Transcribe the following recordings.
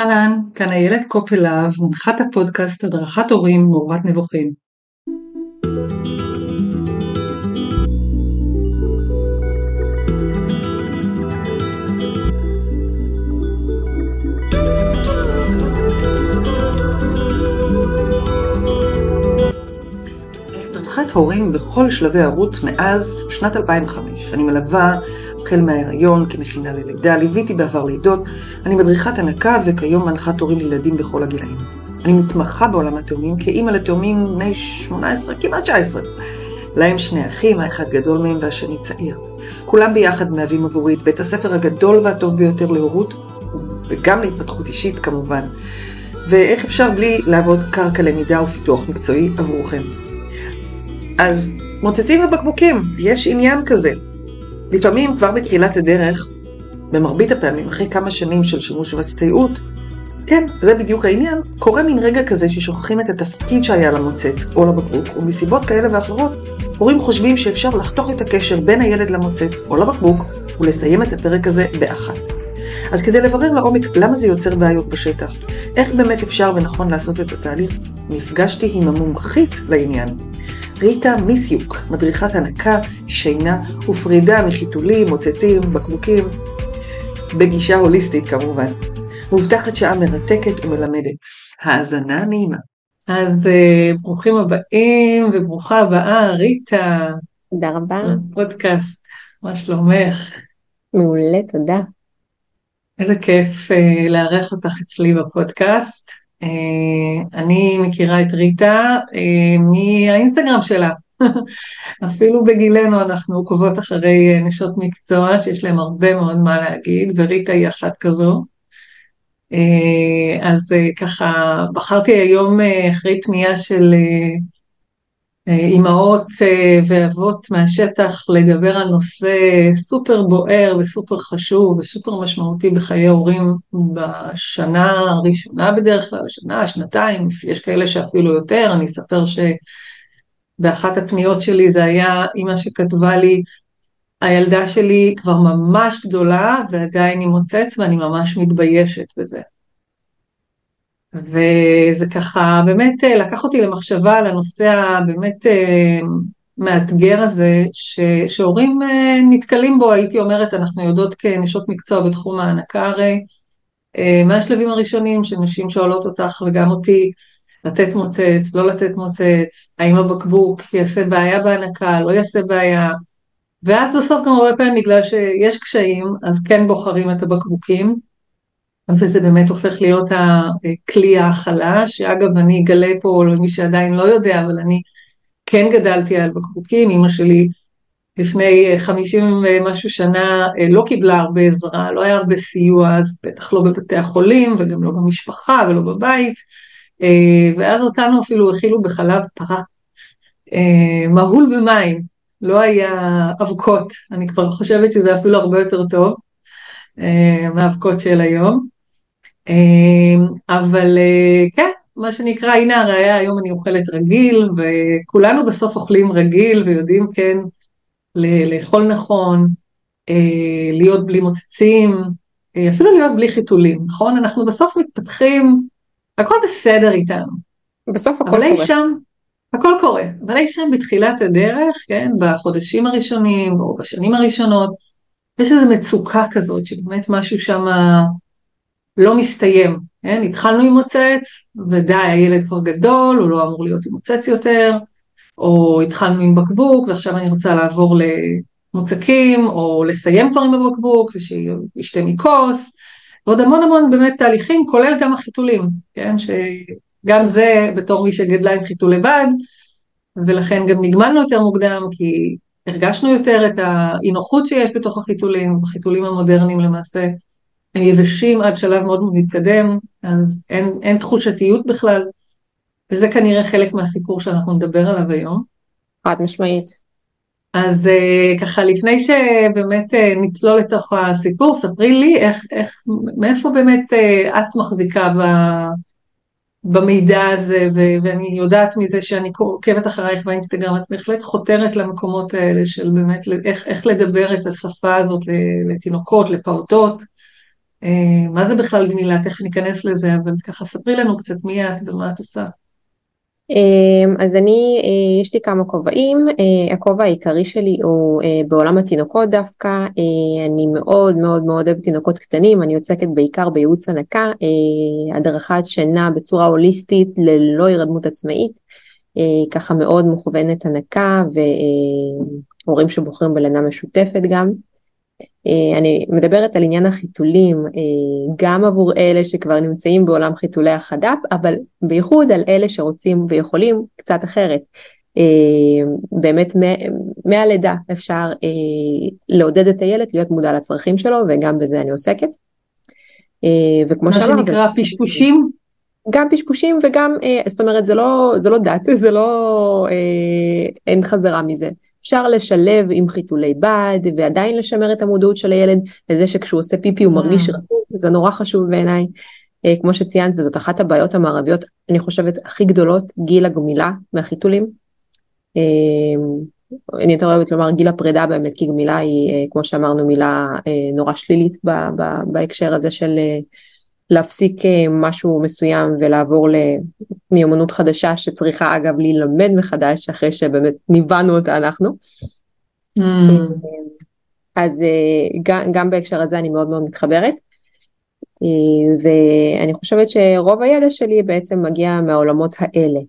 אהלן, כאן איילת קופלהב, מנחת הפודקאסט הדרכת הורים מעורבת נבוכים. הדרכת הורים בכל שלבי ההורות מאז שנת 2005. אני מלווה החל מההיריון כמכינה ללידה, ליוויתי בעבר לידות, אני מדריכת הנקה וכיום מנחת הורים לילדים בכל הגילאים. אני מתמחה בעולם התאומים כאימא לתאומים בני 18, כמעט 19. להם שני אחים, האחד גדול מהם והשני צעיר. כולם ביחד מהווים עבורי את בית הספר הגדול והטוב ביותר להורות, וגם להתפתחות אישית כמובן. ואיך אפשר בלי לעבוד קרקע למידה ופיתוח מקצועי עבורכם. אז מוצצים בבקבוקים, יש עניין כזה. לפעמים כבר בתחילת הדרך, במרבית הפעמים אחרי כמה שנים של שימוש והסתייעות, כן, זה בדיוק העניין, קורה מין רגע כזה ששוכחים את התפקיד שהיה למוצץ או לבקבוק, ומסיבות כאלה ואחרות, הורים חושבים שאפשר לחתוך את הקשר בין הילד למוצץ או לבקבוק, ולסיים את הפרק הזה באחת. אז כדי לברר לעומק למה זה יוצר בעיות בשטח, איך באמת אפשר ונכון לעשות את התהליך, נפגשתי עם המומחית לעניין, ריטה מיסיוק, מדריכת הנקה, שינה ופרידה מחיתולים, מוצצים, בקבוקים, בגישה הוליסטית כמובן. מובטחת שעה מרתקת ומלמדת. האזנה נעימה. אז אה, ברוכים הבאים וברוכה הבאה, ריטה. תודה רבה. פודקאסט, מה שלומך? מעולה, תודה. איזה כיף uh, לארח אותך אצלי בפודקאסט. אה, אני מכירה את ריטה אה, מהאינסטגרם שלה. אפילו בגילנו אנחנו עוקבות אחרי נשות מקצוע שיש להם הרבה מאוד מה להגיד, וריטה היא אחת כזו. אה, אז ככה, בחרתי היום אחרי פנייה של אימהות אה, ואבות מהשטח לדבר על נושא סופר בוער וסופר חשוב וסופר משמעותי בחיי הורים בשנה הראשונה בדרך כלל, שנה, שנתיים, יש כאלה שאפילו יותר, אני אספר שבאחת הפניות שלי זה היה אימא שכתבה לי, הילדה שלי כבר ממש גדולה ועדיין היא מוצץ ואני ממש מתביישת בזה. וזה ככה באמת אה, לקח אותי למחשבה על הנושא הבאמת אה, מאתגר הזה, ש, שהורים אה, נתקלים בו, הייתי אומרת, אנחנו יודעות כנשות מקצוע בתחום ההנקה הרי, מהשלבים הראשונים שנשים שואלות אותך וגם אותי, לתת מוצץ, לא לתת מוצץ, האם הבקבוק יעשה בעיה בהנקה, לא יעשה בעיה, ואז בסוף גם הרבה פעמים בגלל שיש קשיים, אז כן בוחרים את הבקבוקים. וזה באמת הופך להיות הכלי ההכלה, שאגב אני אגלה פה למי שעדיין לא יודע, אבל אני כן גדלתי על בקבוקים, אימא שלי לפני חמישים ומשהו שנה לא קיבלה הרבה עזרה, לא היה הרבה סיוע, אז בטח לא בבתי החולים וגם לא במשפחה ולא בבית, ואז אותנו אפילו הכילו בחלב פרה, מהול במים, לא היה אבקות, אני כבר חושבת שזה אפילו הרבה יותר טוב מהאבקות של היום. אמ, אבל אה, כן, מה שנקרא, הנה הראייה, היום אני אוכלת רגיל, וכולנו בסוף אוכלים רגיל ויודעים כן לאכול נכון, אה, להיות בלי מוצצים, אה, אפילו להיות בלי חיתולים, נכון? אנחנו בסוף מתפתחים, הכל בסדר איתנו. בסוף הכל קורה. שם, הכל קורה, אבל אי שם בתחילת הדרך, כן, בחודשים הראשונים או בשנים הראשונות, יש איזו מצוקה כזאת שבאמת משהו שם לא מסתיים, כן? התחלנו עם מוצץ, ודי, הילד כבר גדול, הוא לא אמור להיות עם מוצץ יותר, או התחלנו עם בקבוק, ועכשיו אני רוצה לעבור למוצקים, או לסיים כבר עם הבקבוק, ושישתה מכוס, ועוד המון המון באמת תהליכים, כולל גם החיתולים, כן? שגם זה בתור מי שגדלה עם חיתול לבד, ולכן גם נגמלנו יותר מוקדם, כי הרגשנו יותר את האי נוחות שיש בתוך החיתולים, בחיתולים המודרניים למעשה. הם יבשים עד שלב מאוד מתקדם, אז אין, אין תחושתיות בכלל, וזה כנראה חלק מהסיפור שאנחנו נדבר עליו היום. חד משמעית. אז uh, ככה לפני שבאמת uh, נצלול לתוך הסיפור, ספרי לי איך, איך מאיפה באמת uh, את מחזיקה ב, במידע הזה, ו, ואני יודעת מזה שאני עוקבת אחרייך באינסטגרם, את בהחלט חותרת למקומות האלה של באמת איך, איך לדבר את השפה הזאת לתינוקות, לפעוטות. אה, מה זה בכלל גמילה? תכף ניכנס לזה, אבל ככה ספרי לנו קצת מי את ומה את עושה. אמ, אז אני, אה, יש לי כמה כובעים, אה, הכובע העיקרי שלי הוא אה, בעולם התינוקות דווקא, אני מאוד מאוד מאוד אוהבת תינוקות קטנים, אני עוסקת בעיקר בייעוץ הנקה, הדרכת שינה בצורה הוליסטית ללא הירדמות עצמאית, ככה מאוד מוכוונת הנקה והורים שבוחרים בלינה משותפת גם. אה, אני מדברת על עניין החיתולים אה, גם עבור אלה שכבר נמצאים בעולם חיתולי החד"פ, אבל בייחוד על אלה שרוצים ויכולים קצת אחרת. אה, באמת מהלידה אפשר לעודד את הילד להיות מודע לצרכים שלו וגם בזה אני עוסקת. וכמו שאמרת, מה שנקרא פשפושים? גם פשפושים וגם, זאת אומרת זה לא, זה לא דת, זה לא, אין חזרה מזה. אפשר לשלב עם חיתולי בד ועדיין לשמר את המודעות של הילד לזה שכשהוא עושה פיפי הוא מרגיש mm. רטוב, זה נורא חשוב בעיניי. אה, כמו שציינת וזאת אחת הבעיות המערביות אני חושבת הכי גדולות גיל הגמילה מהחיתולים. אה, אני יותר אוהבת לומר גיל הפרידה באמת כי גמילה היא אה, כמו שאמרנו מילה נורא שלילית בהקשר הזה של להפסיק אה, משהו מסוים ולעבור למיומנות חדשה שצריכה אגב להילמד מחדש אחרי שבאמת ניבאנו אותה אנחנו. Mm. אז אה, גם, גם בהקשר הזה אני מאוד מאוד מתחברת. ואני חושבת שרוב הידע שלי בעצם מגיע מהעולמות האלה.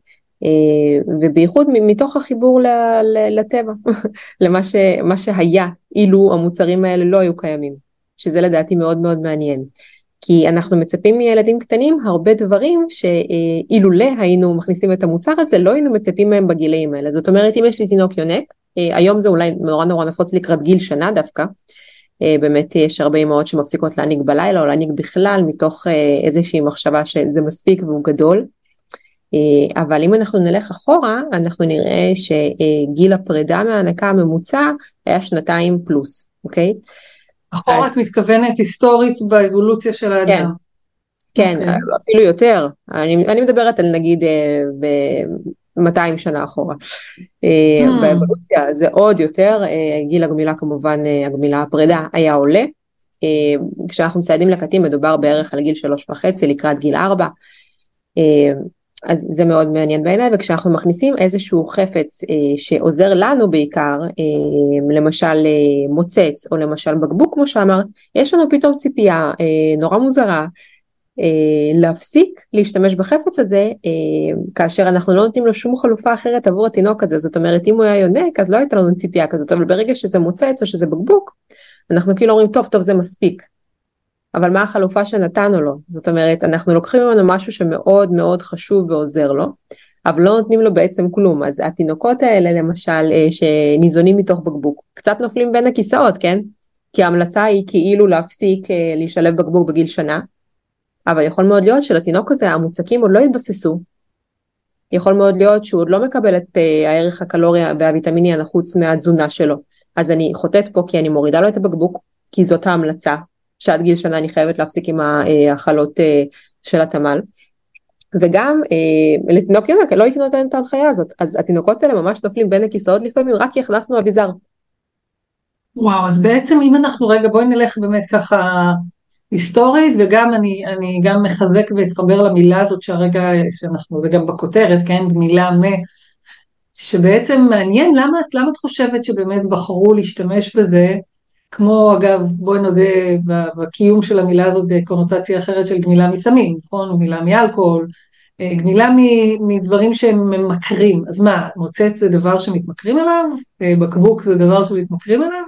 ובייחוד מתוך החיבור לטבע, למה ש, שהיה אילו המוצרים האלה לא היו קיימים, שזה לדעתי מאוד מאוד מעניין. כי אנחנו מצפים מילדים קטנים הרבה דברים שאילולא היינו מכניסים את המוצר הזה לא היינו מצפים מהם בגילאים האלה. זאת אומרת אם יש לי תינוק יונק, אה, היום זה אולי נורא נורא נפוץ לקראת גיל שנה דווקא, אה, באמת יש הרבה אמהות שמפסיקות להניק בלילה או להניק בכלל מתוך אה, איזושהי מחשבה שזה מספיק והוא גדול. אבל אם אנחנו נלך אחורה אנחנו נראה שגיל הפרידה מההנקה הממוצע היה שנתיים פלוס, אוקיי? אחורה את מתכוונת היסטורית באבולוציה של האדם. כן, כן okay. אוקיי. אפילו יותר. אני, אני מדברת על נגיד אה, ב-200 שנה אחורה. אה, hmm. באבולוציה זה עוד יותר, אה, גיל הגמילה כמובן, הגמילה הפרידה היה עולה. כשאנחנו מציידים לקטים מדובר בערך על גיל שלוש וחצי לקראת גיל ארבע. אז זה מאוד מעניין בעיניי וכשאנחנו מכניסים איזשהו חפץ אה, שעוזר לנו בעיקר אה, למשל אה, מוצץ או למשל בקבוק כמו שאמרת יש לנו פתאום ציפייה אה, נורא מוזרה אה, להפסיק להשתמש בחפץ הזה אה, כאשר אנחנו לא נותנים לו שום חלופה אחרת עבור התינוק הזה. זאת אומרת אם הוא היה יונק אז לא הייתה לנו ציפייה כזאת אבל ברגע שזה מוצץ או שזה בקבוק אנחנו כאילו אומרים טוב טוב זה מספיק אבל מה החלופה שנתנו לו? זאת אומרת, אנחנו לוקחים ממנו משהו שמאוד מאוד חשוב ועוזר לו, אבל לא נותנים לו בעצם כלום. אז התינוקות האלה למשל, אה, שניזונים מתוך בקבוק, קצת נופלים בין הכיסאות, כן? כי ההמלצה היא כאילו להפסיק אה, להשתלב בקבוק בגיל שנה, אבל יכול מאוד להיות שלתינוק הזה המוצקים עוד לא התבססו. יכול מאוד להיות שהוא עוד לא מקבל את אה, הערך הקלורי והוויטמיני הנחוץ מהתזונה שלו. אז אני חוטאת פה כי אני מורידה לו את הבקבוק, כי זאת ההמלצה, שעד גיל שנה אני חייבת להפסיק עם ההאכלות אה, של התמ"ל. וגם אה, לתינוק יונק לא הייתי נותנת את ההנחיה הזאת אז התינוקות האלה ממש נופלים בין הכיסאות לפעמים רק כי הכנסנו אביזר. וואו אז בעצם אם אנחנו רגע בואי נלך באמת ככה היסטורית וגם אני, אני גם מחזק ואתחבר למילה הזאת שהרגע שאנחנו זה גם בכותרת כן מילה מ... שבעצם מעניין למה, למה את חושבת שבאמת בחרו להשתמש בזה כמו אגב, בואי נודה בקיום של המילה הזאת בקונוטציה אחרת של גמילה מסמים, נכון? גמילה מאלכוהול, אה, גמילה מדברים שהם ממכרים. אז מה, מוצץ זה דבר שמתמכרים אליו? אה, בקבוק זה דבר שמתמכרים אליו?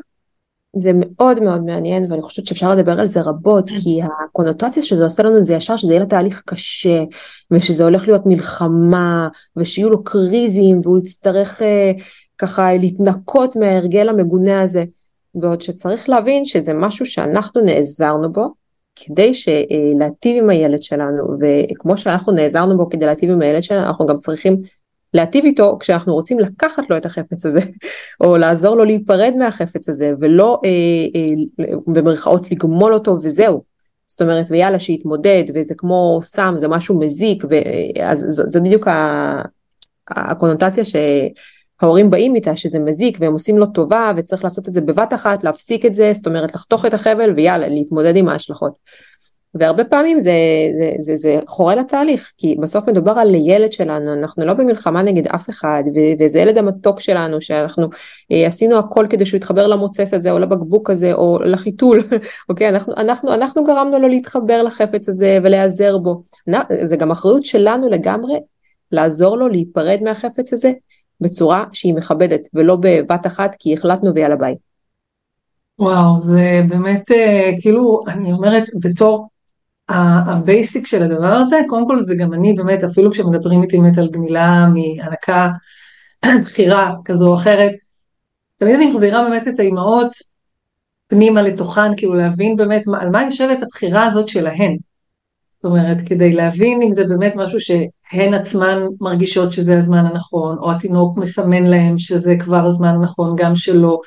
זה מאוד מאוד מעניין ואני חושבת שאפשר לדבר על זה רבות כן. כי הקונוטציה שזה עושה לנו זה ישר שזה יהיה לתהליך קשה ושזה הולך להיות מלחמה ושיהיו לו קריזים והוא יצטרך אה, ככה להתנקות מההרגל המגונה הזה. בעוד שצריך להבין שזה משהו שאנחנו נעזרנו בו כדי להטיב עם הילד שלנו וכמו שאנחנו נעזרנו בו כדי להטיב עם הילד שלנו אנחנו גם צריכים להטיב איתו כשאנחנו רוצים לקחת לו את החפץ הזה או לעזור לו להיפרד מהחפץ הזה ולא אה, אה, במרכאות לגמול אותו וזהו. זאת אומרת ויאללה שיתמודד וזה כמו סם זה משהו מזיק ואז זו בדיוק הקונוטציה ש... ההורים באים איתה שזה מזיק והם עושים לו טובה וצריך לעשות את זה בבת אחת להפסיק את זה זאת אומרת לחתוך את החבל ויאללה להתמודד עם ההשלכות. והרבה פעמים זה, זה, זה, זה חורה לתהליך, כי בסוף מדובר על ילד שלנו, אנחנו לא במלחמה נגד אף אחד, וזה ילד המתוק שלנו, שאנחנו אה, עשינו הכל כדי שהוא יתחבר למוצץ הזה, או לבקבוק הזה, או לחיתול, אוקיי? אנחנו, אנחנו, אנחנו גרמנו לו להתחבר לחפץ הזה ולהיעזר בו. זה גם אחריות שלנו לגמרי לעזור לו להיפרד מהחפץ הזה בצורה שהיא מכבדת, ולא בבת אחת כי החלטנו ויאללה ביי. וואו, זה באמת, אה, כאילו, אני אומרת, בתור ה basic של הדבר הזה, קודם כל זה גם אני באמת, אפילו כשמדברים איתי באמת על גמילה מהנקה בחירה כזו או אחרת, תמיד אני מחזירה באמת את האימהות פנימה לתוכן, כאילו להבין באמת על מה יושבת הבחירה הזאת שלהן. אומרת, כדי להבין אם זה באמת משהו שהן עצמן מרגישות שזה הזמן הנכון, או התינוק מסמן להם שזה כבר הזמן הנכון גם שלו,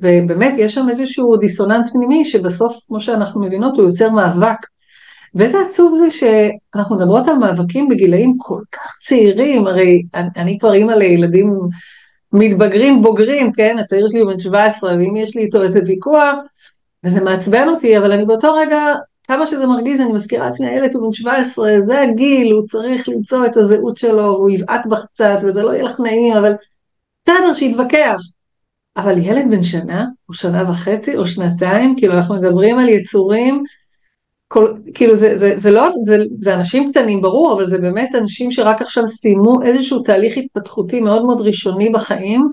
ובאמת יש שם איזשהו דיסוננס פנימי שבסוף, כמו שאנחנו מבינות, הוא יוצר מאבק. ואיזה עצוב זה שאנחנו מדברות על מאבקים בגילאים כל כך צעירים, הרי אני, אני כבר אימא לילדים מתבגרים בוגרים, כן? הצעיר שלי הוא בן 17, ואם יש לי איתו איזה ויכוח, וזה מעצבן אותי, אבל אני באותו רגע, כמה שזה מרגיז, אני מזכירה לעצמי, הילד הוא בן 17, זה הגיל, הוא צריך למצוא את הזהות שלו, הוא יבעט בך קצת, וזה לא יהיה לך נעים, אבל בסדר, שיתווכח. אבל ילד בן שנה, או שנה וחצי, או שנתיים, כאילו אנחנו מדברים על יצורים כל, כאילו זה, זה, זה לא, זה, זה אנשים קטנים ברור, אבל זה באמת אנשים שרק עכשיו סיימו איזשהו תהליך התפתחותי מאוד מאוד ראשוני בחיים,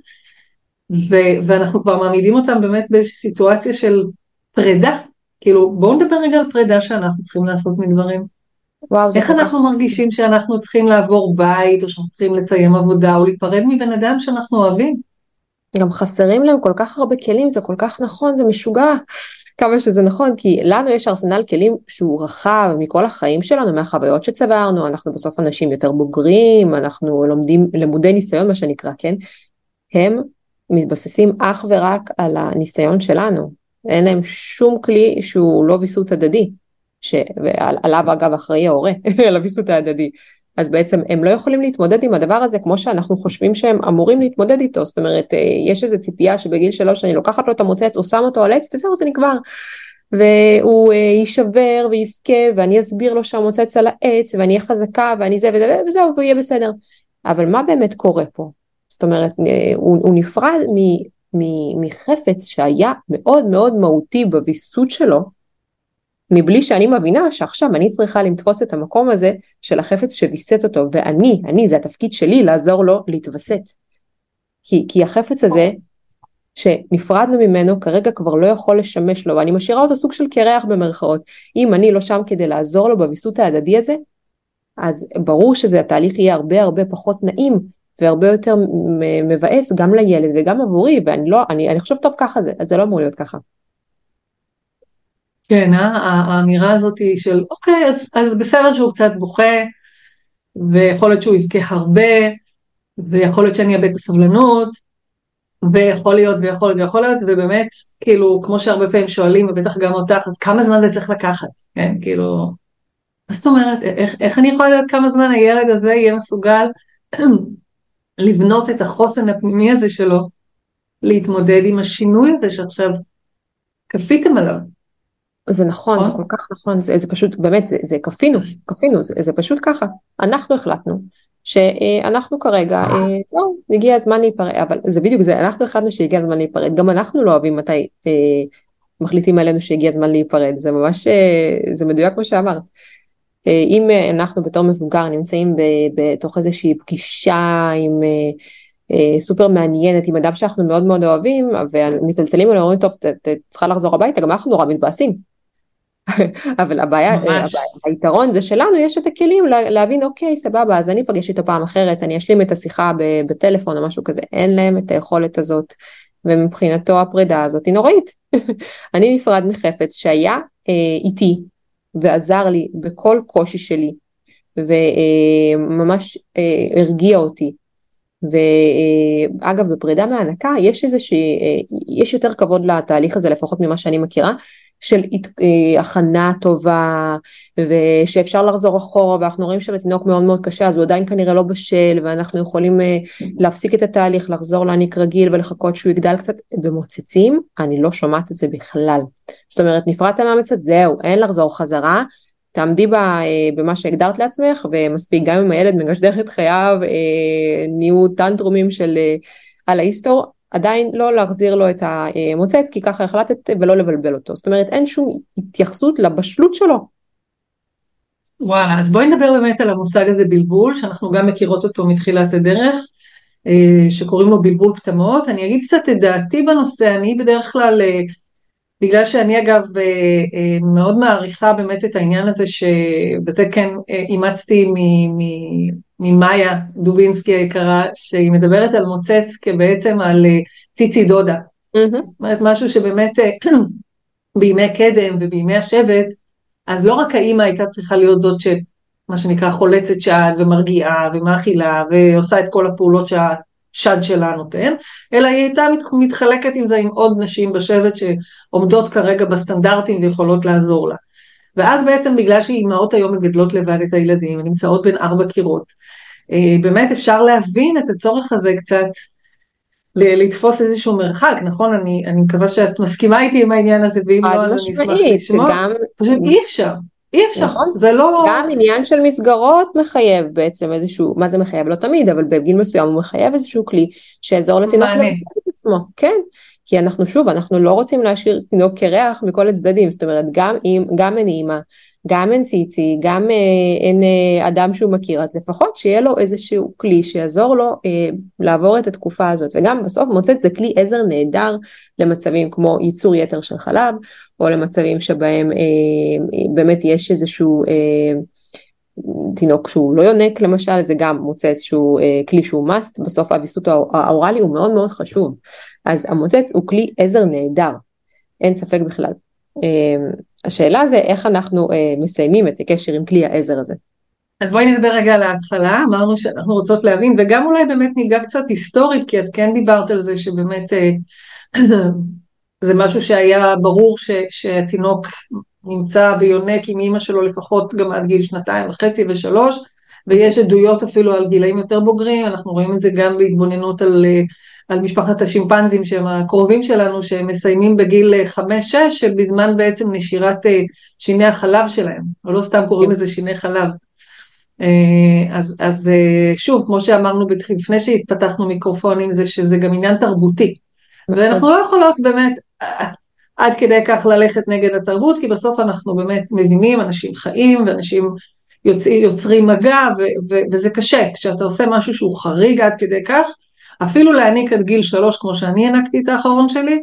ו, ואנחנו כבר מעמידים אותם באמת באיזושהי סיטואציה של פרידה, כאילו בואו נדבר רגע על פרידה שאנחנו צריכים לעשות מדברים. וואו, איך אנחנו כך... מרגישים שאנחנו צריכים לעבור בית, או שאנחנו צריכים לסיים עבודה, או להיפרד מבן אדם שאנחנו אוהבים? גם חסרים להם כל כך הרבה כלים, זה כל כך נכון, זה משוגע. כמה שזה נכון, כי לנו יש ארסנל כלים שהוא רחב מכל החיים שלנו, מהחוויות שצברנו, אנחנו בסוף אנשים יותר בוגרים, אנחנו לומדים למודי ניסיון מה שנקרא, כן? הם מתבססים אך ורק על הניסיון שלנו, אין להם שום כלי שהוא לא ויסות הדדי, שעליו אגב אחראי ההורה, על הוויסות ההדדי. אז בעצם הם לא יכולים להתמודד עם הדבר הזה כמו שאנחנו חושבים שהם אמורים להתמודד איתו, זאת אומרת אה, יש איזו ציפייה שבגיל שלוש אני לוקחת לו את המוצץ או שם אותו על עץ וזהו זה נגמר. והוא אה, יישבר ויבכה ואני אסביר לו שהמוצץ על העץ ואני אהיה חזקה ואני זה וזה וזהו והוא יהיה בסדר. אבל מה באמת קורה פה? זאת אומרת אה, הוא, הוא נפרד מחפץ שהיה מאוד מאוד מהותי בוויסות שלו מבלי שאני מבינה שעכשיו אני צריכה לתפוס את המקום הזה של החפץ שוויסת אותו, ואני, אני, זה התפקיד שלי לעזור לו להתווסת. כי, כי החפץ הזה, שנפרדנו ממנו, כרגע כבר לא יכול לשמש לו, ואני משאירה אותו סוג של קרח במרכאות. אם אני לא שם כדי לעזור לו בוויסות ההדדי הזה, אז ברור שזה התהליך יהיה הרבה הרבה פחות נעים, והרבה יותר מבאס גם לילד וגם עבורי, ואני לא, אני, אני חושבת טוב ככה זה, אז זה לא אמור להיות ככה. כן, אה? האמירה הזאת היא של אוקיי, אז, אז בסדר שהוא קצת בוכה, ויכול להיות שהוא יבכה הרבה, ויכול להיות שאני אאבד את הסבלנות, ויכול להיות ויכול להיות ויכול להיות, ובאמת, כאילו, כמו שהרבה פעמים שואלים, ובטח גם אותך, אז כמה זמן זה צריך לקחת, כן, כאילו, מה זאת אומרת, איך, איך אני יכולה לדעת כמה זמן הילד הזה יהיה מסוגל לבנות את החוסן הפנימי הזה שלו, להתמודד עם השינוי הזה שעכשיו כפיתם עליו. זה נכון, זה נכון. כל כך נכון, זה, זה פשוט, באמת, זה, זה כפינו, כפינו, זה, זה פשוט ככה. אנחנו החלטנו שאנחנו כרגע, אה, זהו, הגיע הזמן להיפרד, אבל זה בדיוק זה, אנחנו החלטנו שהגיע הזמן להיפרד, גם אנחנו לא אוהבים מתי אה, מחליטים עלינו שהגיע הזמן להיפרד, זה ממש, אה, זה מדויק מה שאמרת. אה, אם אה, אנחנו בתור מבוגר נמצאים בתוך איזושהי פגישה עם... אה, סופר מעניינת עם אדם שאנחנו מאוד מאוד אוהבים ומתלצלים עליו אומרים טוב את צריכה לחזור הביתה גם אנחנו נורא מתבאסים. אבל הבעיה, הבעיה, היתרון זה שלנו יש את הכלים להבין אוקיי סבבה אז אני אפגש איתו פעם אחרת אני אשלים את השיחה בטלפון או משהו כזה. אין להם את היכולת הזאת ומבחינתו הפרידה הזאת היא נוראית. אני נפרד מחפץ שהיה אה, איתי ועזר לי בכל קושי שלי וממש אה, אה, הרגיע אותי. ואגב בפרידה מהנקה יש איזושהי, אה, יש יותר כבוד לתהליך הזה לפחות ממה שאני מכירה, של אה, הכנה טובה ושאפשר לחזור אחורה ואנחנו רואים שלתינוק מאוד מאוד קשה אז הוא עדיין כנראה לא בשל ואנחנו יכולים אה, להפסיק את התהליך, לחזור להעניק רגיל ולחכות שהוא יגדל קצת במוצצים, אני לא שומעת את זה בכלל. זאת אומרת נפרדת מהמצת זהו, אין לחזור חזרה. תעמדי בה, במה שהגדרת לעצמך ומספיק גם אם הילד מגשדך את חייו, נהיו טנטרומים של על ההיסטור, עדיין לא להחזיר לו את המוצץ כי ככה החלטת ולא לבלבל אותו. זאת אומרת אין שום התייחסות לבשלות שלו. וואלה, אז בואי נדבר באמת על המושג הזה בלבול, שאנחנו גם מכירות אותו מתחילת הדרך, אה, שקוראים לו בלבול פטמות. אני אגיד קצת את דעתי בנושא, אני בדרך כלל, אה, בגלל שאני אגב אה, מאוד מעריכה באמת את העניין הזה, שבזה כן אימצתי ממאיה דובינסקי היקרה, שהיא מדברת על מוצץ כבעצם על אה, ציצי דודה. Mm-hmm. זאת אומרת, משהו שבאמת אה, בימי קדם ובימי השבט, אז לא רק האימא הייתה צריכה להיות זאת שמה שנקרא חולצת שד ומרגיעה ומאכילה ועושה את כל הפעולות שהשד שלה נותן, אלא היא הייתה מתחלקת עם זה עם עוד נשים בשבט שעומדות כרגע בסטנדרטים ויכולות לעזור לה. ואז בעצם בגלל שאימהות היום מגדלות לבד את הילדים, נמצאות בין ארבע קירות, אה, באמת אפשר להבין את הצורך הזה קצת לתפוס איזשהו מרחק, נכון? אני, אני מקווה שאת מסכימה איתי עם העניין הזה, ואם לא, אני אשמח לשמוע. גם... פשוט אי אפשר. אי אפשר, נכון. זה לא... גם עניין של מסגרות מחייב בעצם איזשהו, מה זה מחייב? לא תמיד, אבל בגיל מסוים הוא מחייב איזשהו כלי שיעזור לתינוק לבסס את עצמו, כן. כי אנחנו שוב, אנחנו לא רוצים להשאיר תינוק קרח מכל הצדדים, זאת אומרת גם אם, גם אין אימא, גם אין ציצי, גם אה, אין אה, אדם שהוא מכיר, אז לפחות שיהיה לו איזשהו כלי שיעזור לו אה, לעבור את התקופה הזאת, וגם בסוף מוצאת זה כלי עזר נהדר למצבים כמו ייצור יתר של חלב, או למצבים שבהם אה, באמת יש איזשהו אה, תינוק שהוא לא יונק למשל, זה גם מוצץ שהוא אה, כלי שהוא must, בסוף הוויסות האוראלי הוא מאוד מאוד חשוב. אז המוצץ הוא כלי עזר נהדר, אין ספק בכלל. אה, השאלה זה איך אנחנו אה, מסיימים את הקשר עם כלי העזר הזה. אז בואי נדבר רגע על ההתחלה, אמרנו שאנחנו רוצות להבין, וגם אולי באמת ניגע קצת היסטורית, כי את כן דיברת על זה שבאמת אה, זה משהו שהיה ברור ש, שהתינוק נמצא ויונק עם אימא שלו לפחות גם עד גיל שנתיים וחצי ושלוש, ויש עדויות אפילו על גילאים יותר בוגרים, אנחנו רואים את זה גם בהתבוננות על על משפחת השימפנזים שהם הקרובים שלנו, שהם מסיימים בגיל 5-6, בזמן בעצם נשירת אה, שיני החלב שלהם, או לא סתם קוראים לזה שיני חלב. אה, אז, אז אה, שוב, כמו שאמרנו לפני שהתפתחנו מיקרופונים, זה שזה גם עניין תרבותי. ואנחנו לא יכולות באמת עד כדי כך ללכת נגד התרבות, כי בסוף אנחנו באמת מבינים, אנשים חיים ואנשים יוצרים מגע, ו, ו, וזה קשה. כשאתה עושה משהו שהוא חריג עד כדי כך, אפילו להעניק עד גיל שלוש כמו שאני הענקתי את האחרון שלי,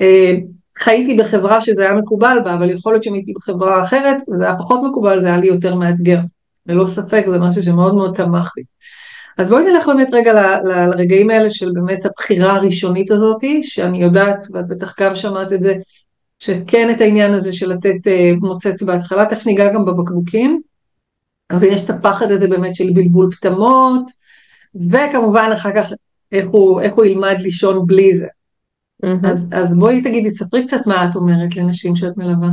אה, חייתי בחברה שזה היה מקובל בה, אבל יכול להיות שאם הייתי בחברה אחרת וזה היה פחות מקובל, זה היה לי יותר מאתגר. ללא ספק זה משהו שמאוד מאוד תמך לי. אז בואי נלך באמת רגע לרגעים האלה של באמת הבחירה הראשונית הזאתי, שאני יודעת, ואת בטח גם שמעת את זה, שכן את העניין הזה של לתת אה, מוצץ בהתחלה, תכף ניגע גם בבקבוקים, אבל יש את הפחד הזה באמת של בלבול פטמות, וכמובן אחר כך איך הוא, איך הוא ילמד לישון בלי זה. Mm-hmm. אז, אז בואי תגידי, תספרי קצת מה את אומרת לנשים שאת מלווה.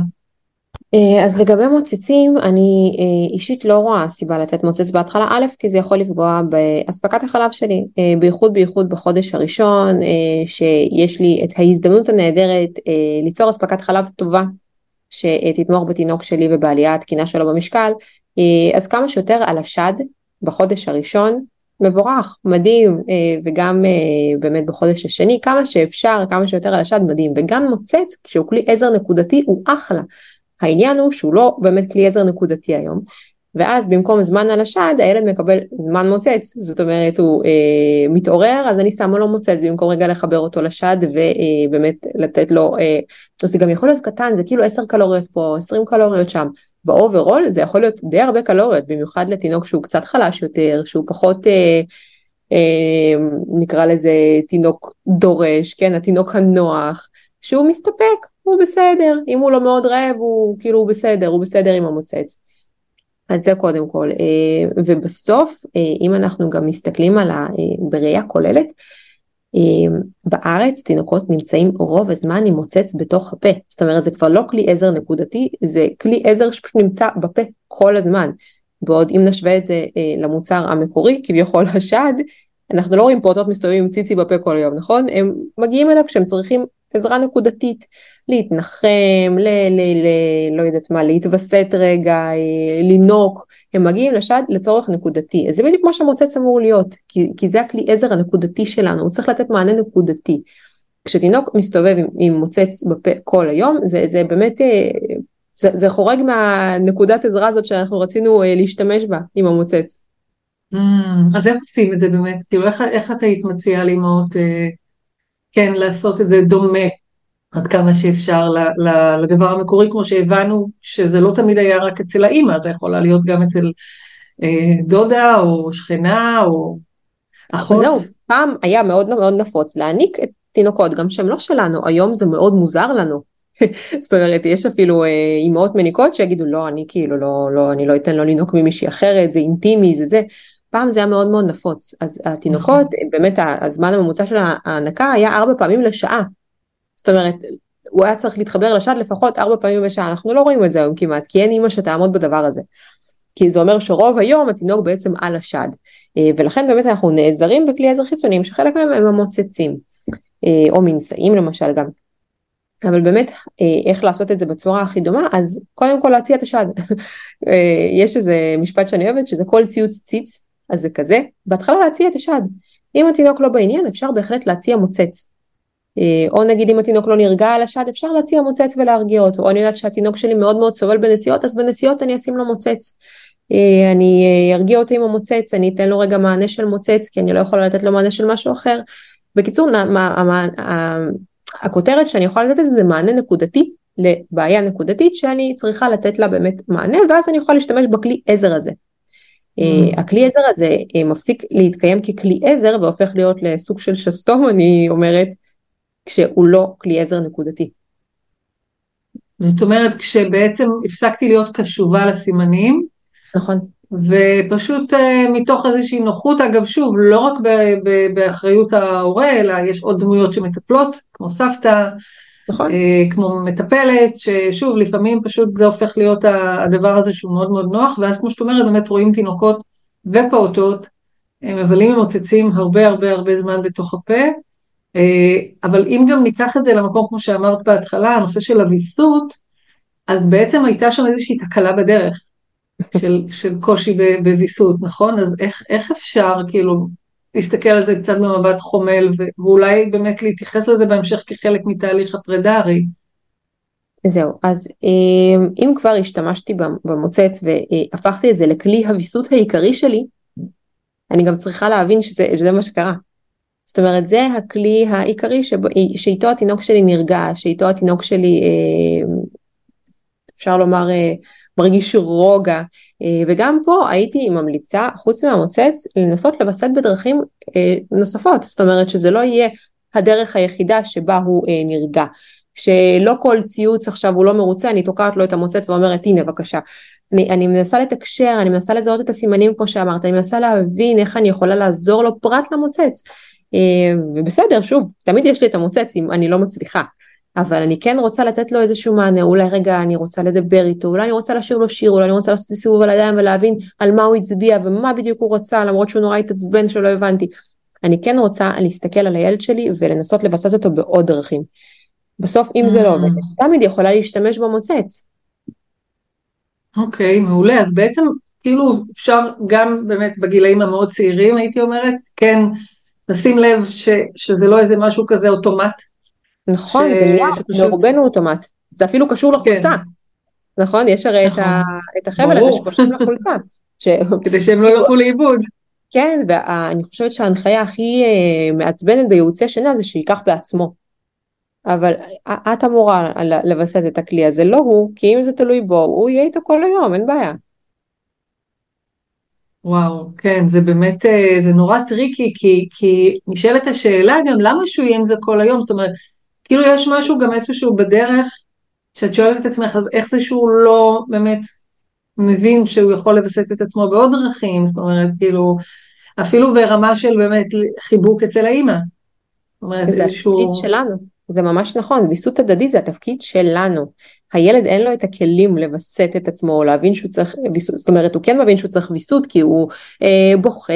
אה, אז לגבי מוצצים, אני אה, אישית לא רואה סיבה לתת מוצץ בהתחלה, א', כי זה יכול לפגוע באספקת החלב שלי, אה, בייחוד בייחוד בחודש הראשון, שיש לי את ההזדמנות הנהדרת ליצור אספקת חלב טובה, שתתמוך בתינוק שלי ובעלייה התקינה שלו במשקל, אז כמה שיותר על השד בחודש הראשון, מבורך, מדהים, אה, וגם אה, באמת בחודש השני, כמה שאפשר, כמה שיותר על השד, מדהים, וגם מוצץ, כשהוא כלי עזר נקודתי, הוא אחלה. העניין הוא שהוא לא באמת כלי עזר נקודתי היום, ואז במקום זמן על השד, הילד מקבל זמן מוצץ, זאת אומרת הוא אה, מתעורר, אז אני שמה לו מוצץ במקום רגע לחבר אותו לשד ובאמת אה, לתת לו, אה, זה גם יכול להיות קטן, זה כאילו 10 קלוריות פה, 20 קלוריות שם, ב overall זה יכול להיות די הרבה קלוריות, במיוחד לתינוק שהוא קצת חלש יותר, שהוא פחות, אה, אה, נקרא לזה תינוק דורש, כן, התינוק הנוח, שהוא מסתפק, הוא בסדר, אם הוא לא מאוד רעב הוא כאילו הוא בסדר, הוא בסדר עם המוצץ. אז זה קודם כל, אה, ובסוף אה, אם אנחנו גם מסתכלים על ה... אה, בראייה כוללת, בארץ תינוקות נמצאים רוב הזמן עם מוצץ בתוך הפה, זאת אומרת זה כבר לא כלי עזר נקודתי, זה כלי עזר שפשוט נמצא בפה כל הזמן. בעוד אם נשווה את זה למוצר המקורי, כביכול השד, אנחנו לא רואים פעוטות מסתובבים עם ציצי בפה כל היום, נכון? הם מגיעים אליו כשהם צריכים עזרה נקודתית, להתנחם, ל, ל, ל, לא יודעת מה, להתווסת רגע, אה, לנוק, הם מגיעים לשד לצורך נקודתי. אז זה בדיוק מה שהמוצץ אמור להיות, כי, כי זה הכלי עזר הנקודתי שלנו, הוא צריך לתת מענה נקודתי. כשתינוק מסתובב עם, עם מוצץ בפה כל היום, זה, זה באמת, אה, זה, זה חורג מהנקודת עזרה הזאת שאנחנו רצינו אה, להשתמש בה עם המוצץ. Mm, אז איך עושים את זה באמת? כאילו איך, איך את היית מציעה לאמהות אה, כן לעשות את זה דומה עד כמה שאפשר לדבר המקורי כמו שהבנו שזה לא תמיד היה רק אצל האימא, זה יכול להיות גם אצל אה, דודה או שכנה או אחות. זהו, פעם היה מאוד מאוד נפוץ להעניק את תינוקות גם שהם לא שלנו, היום זה מאוד מוזר לנו. זאת אומרת יש אפילו אימהות מניקות שיגידו לא אני כאילו לא לא אני לא אתן לו לנהוג ממישהי אחרת זה אינטימי זה זה פעם זה היה מאוד מאוד נפוץ, אז התינוקות, נכון. באמת הזמן הממוצע של ההנקה היה ארבע פעמים לשעה. זאת אומרת, הוא היה צריך להתחבר לשד לפחות ארבע פעמים בשעה, אנחנו לא רואים את זה היום כמעט, כי אין אימא שתעמוד בדבר הזה. כי זה אומר שרוב היום התינוק בעצם על השד, אה, ולכן באמת אנחנו נעזרים בכלי עזר חיצוניים שחלק מהם הם המוצצים, אה, או מנשאים למשל גם. אבל באמת אה, איך לעשות את זה בצורה הכי דומה אז קודם כל להציע את השד. יש איזה משפט שאני אוהבת שזה כל ציוץ ציץ אז זה כזה, בהתחלה להציע את השד. אם התינוק לא בעניין אפשר בהחלט להציע מוצץ. אה, או נגיד אם התינוק לא נרגע על השד אפשר להציע מוצץ ולהרגיע אותו, או אני יודעת שהתינוק שלי מאוד מאוד סובל בנסיעות אז בנסיעות אני אשים לו מוצץ. אה, אני אה, ארגיע אותו עם המוצץ, אני אתן לו רגע מענה של מוצץ כי אני לא יכולה לתת לו מענה של משהו אחר. בקיצור, הכותרת שאני יכולה לתת זה מענה נקודתי לבעיה נקודתית שאני צריכה לתת לה באמת מענה ואז אני יכולה להשתמש בכלי עזר הזה. Mm. הכלי עזר הזה אה, מפסיק להתקיים ככלי עזר והופך להיות לסוג של שסתום אני אומרת כשהוא לא כלי עזר נקודתי. זאת אומרת כשבעצם הפסקתי להיות קשובה לסימנים. נכון. ופשוט uh, מתוך איזושהי נוחות, אגב שוב, לא רק ב- ב- באחריות ההורה, אלא יש עוד דמויות שמטפלות, כמו סבתא, נכון. uh, כמו מטפלת, ששוב, לפעמים פשוט זה הופך להיות הדבר הזה שהוא מאוד מאוד נוח, ואז כמו שאת אומרת, באמת רואים תינוקות ופעוטות, הם מבלים ומוצצים הרבה הרבה הרבה זמן בתוך הפה, uh, אבל אם גם ניקח את זה למקום, כמו שאמרת בהתחלה, הנושא של הוויסות, אז בעצם הייתה שם איזושהי תקלה בדרך. של, של קושי בוויסות, נכון? אז איך, איך אפשר כאילו להסתכל על זה קצת במבט חומל ואולי באמת להתייחס לזה בהמשך כחלק מתהליך הפרידה הרי? זהו, אז אה, אם כבר השתמשתי במוצץ והפכתי את זה לכלי הוויסות העיקרי שלי, אני גם צריכה להבין שזה, שזה מה שקרה. זאת אומרת זה הכלי העיקרי שבו, שאיתו התינוק שלי נרגע, שאיתו התינוק שלי אה, אפשר לומר אה, מרגיש רוגע. אה, וגם פה הייתי ממליצה חוץ מהמוצץ לנסות לווסת בדרכים אה, נוספות. זאת אומרת שזה לא יהיה הדרך היחידה שבה הוא אה, נרגע. שלא כל ציוץ עכשיו הוא לא מרוצה אני תוקעת לו את המוצץ ואומרת הנה בבקשה. אני, אני מנסה לתקשר אני מנסה לזהות את הסימנים כמו שאמרת אני מנסה להבין איך אני יכולה לעזור לו פרט למוצץ. ובסדר שוב תמיד יש לי את המוצץ אם אני לא מצליחה אבל אני כן רוצה לתת לו איזשהו מענה, אולי רגע אני רוצה לדבר איתו, אולי אני רוצה לשיר לו שיר, אולי אני רוצה לעשות סיבוב על הידיים ולהבין על מה הוא הצביע ומה בדיוק הוא רצה, למרות שהוא נורא התעצבן שלא הבנתי. אני כן רוצה להסתכל על הילד שלי ולנסות לבסס אותו בעוד דרכים. בסוף אם זה לא עובד, mm. תמיד יכולה להשתמש במוצץ. אוקיי, okay, מעולה. אז בעצם כאילו אפשר גם באמת בגילאים המאוד צעירים הייתי אומרת, כן, לשים לב ש, שזה לא איזה משהו כזה אוטומט, נכון, ש... זה נהיה לרובנו אוטומט, זה אפילו קשור לחולצה, כן. נכון? יש הרי נכון. את החבל הזה שקושרים לחולצה. ש... כדי שהם לא ילכו לאיבוד. כן, ואני חושבת שההנחיה הכי אה, מעצבנת בייעוצי שינה זה שייקח בעצמו. אבל את אמורה לווסת את הכלי הזה, לא הוא, כי אם זה תלוי בו, הוא יהיה איתו כל היום, אין בעיה. וואו, כן, זה באמת, אה, זה נורא tricky, כי, כי נשאלת השאלה גם למה שהוא יהיה עם זה כל היום, זאת אומרת, כאילו יש משהו גם איפשהו בדרך, שאת שואלת את עצמך, אז איך זה שהוא לא באמת מבין שהוא יכול לווסת את עצמו בעוד דרכים, זאת אומרת, כאילו, אפילו ברמה של באמת חיבוק אצל האימא. אומרת, זה איזשהו... התפקיד שלנו, זה ממש נכון, ויסות הדדי זה התפקיד שלנו. הילד אין לו את הכלים לווסת את עצמו או להבין שהוא צריך ויסות, זאת אומרת הוא כן מבין שהוא צריך ויסות כי הוא אה, בוכה,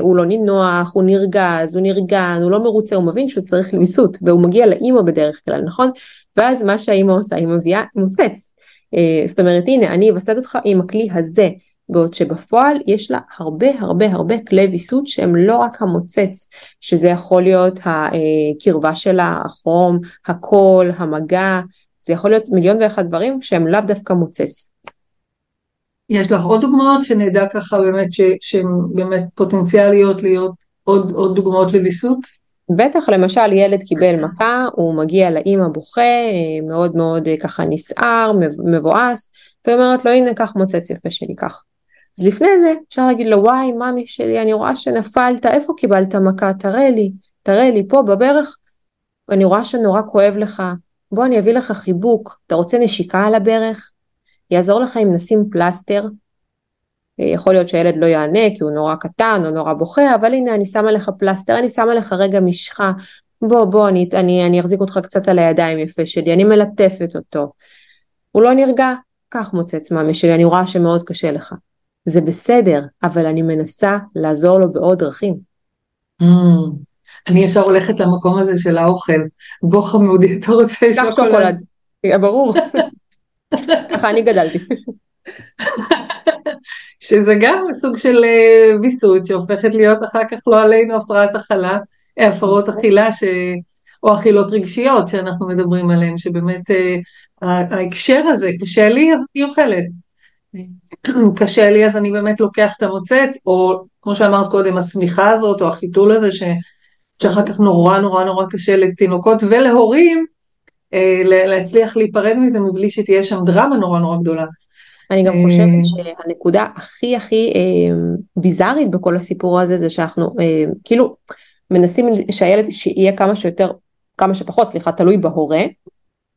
הוא לא נינוח, הוא נרגז, הוא נרגן, הוא לא מרוצה, הוא מבין שהוא צריך ויסות והוא מגיע לאימא בדרך כלל, נכון? ואז מה שהאימא עושה, היא מביאה מוצץ. אה, זאת אומרת הנה אני אווסת אותך עם הכלי הזה. בעוד שבפועל יש לה הרבה הרבה הרבה כלי ויסות שהם לא רק המוצץ, שזה יכול להיות הקרבה שלה, החום, הקול, המגע, זה יכול להיות מיליון ואחד דברים שהם לאו דווקא מוצץ. יש לך עוד דוגמאות שנדע ככה באמת שהן באמת פוטנציאליות להיות עוד, עוד דוגמאות לוויסות? בטח, למשל ילד קיבל מכה, הוא מגיע לאימא בוכה, מאוד מאוד ככה נסער, מבואס, ואומרת לו הנה קח מוצץ יפה שלי, קח. אז לפני זה אפשר להגיד לו וואי ממי שלי אני רואה שנפלת איפה קיבלת מכה? תראה לי תראה לי פה בברך אני רואה שנורא כואב לך בוא אני אביא לך חיבוק אתה רוצה נשיקה על הברך? יעזור לך אם נשים פלסטר? אה, יכול להיות שהילד לא יענה כי הוא נורא קטן או נורא בוכה אבל הנה אני שמה לך פלסטר אני שמה לך רגע משחה. בוא בוא אני, אני, אני אחזיק אותך קצת על הידיים יפה שלי אני מלטפת אותו. הוא לא נרגע קח מוצץ מאמי שלי אני רואה שמאוד קשה לך זה בסדר, אבל אני מנסה לעזור לו בעוד דרכים. Mm, אני ישר הולכת למקום הזה של האוכל. בוא חמודי, אתה רוצה שוקולד? ברור. ככה אני גדלתי. שזה גם סוג של אה, ויסות שהופכת להיות אחר כך לא עלינו הפרעת אכלה, אה, הפרעות אכילה ש... או אכילות רגשיות שאנחנו מדברים עליהן, שבאמת אה, ההקשר הזה, קשה לי אז אני אוכלת. קשה לי אז אני באמת לוקח את המוצץ, או כמו שאמרת קודם, השמיכה הזאת או החיתול הזה, ש, שאחר כך נורא נורא נורא קשה לתינוקות ולהורים אה, להצליח להיפרד מזה מבלי שתהיה שם דרמה נורא נורא גדולה. אני גם חושבת אה, שהנקודה הכי הכי אה, ביזארית בכל הסיפור הזה זה שאנחנו אה, כאילו מנסים שהילד שיהיה כמה שיותר, כמה שפחות, סליחה, תלוי בהורה,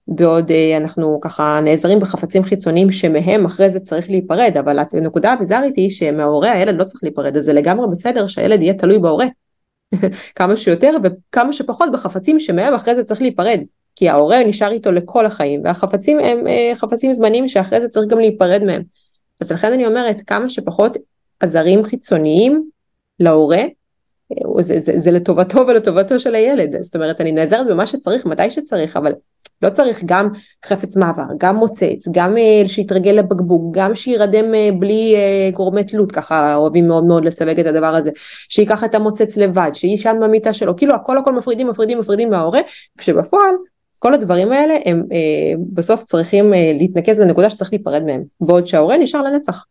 בעוד אה, אנחנו ככה נעזרים בחפצים חיצוניים שמהם אחרי זה צריך להיפרד, אבל הנקודה הביזארית היא שמההורה הילד לא צריך להיפרד, אז זה לגמרי בסדר שהילד יהיה תלוי בהורה כמה שיותר וכמה שפחות בחפצים שמהם אחרי זה צריך להיפרד, כי ההורה נשאר איתו לכל החיים והחפצים הם אה, חפצים זמניים שאחרי זה צריך גם להיפרד מהם. אז לכן אני אומרת כמה שפחות עזרים חיצוניים להורה אה, זה, זה, זה לטובתו ולטובתו של הילד, זאת אומרת אני נעזרת במה שצריך מתי שצריך אבל לא צריך גם חפץ מעבר, גם מוצץ, גם אה, שיתרגל לבקבוק, גם שירדם אה, בלי אה, גורמי תלות, ככה אוהבים מאוד מאוד לסווג את הדבר הזה, שייקח את המוצץ לבד, שיישן במיטה שלו, כאילו הכל הכל מפרידים מפרידים מפרידים מההורה, כשבפועל כל הדברים האלה הם אה, בסוף צריכים אה, להתנקז לנקודה שצריך להיפרד מהם, בעוד שההורה נשאר לנצח.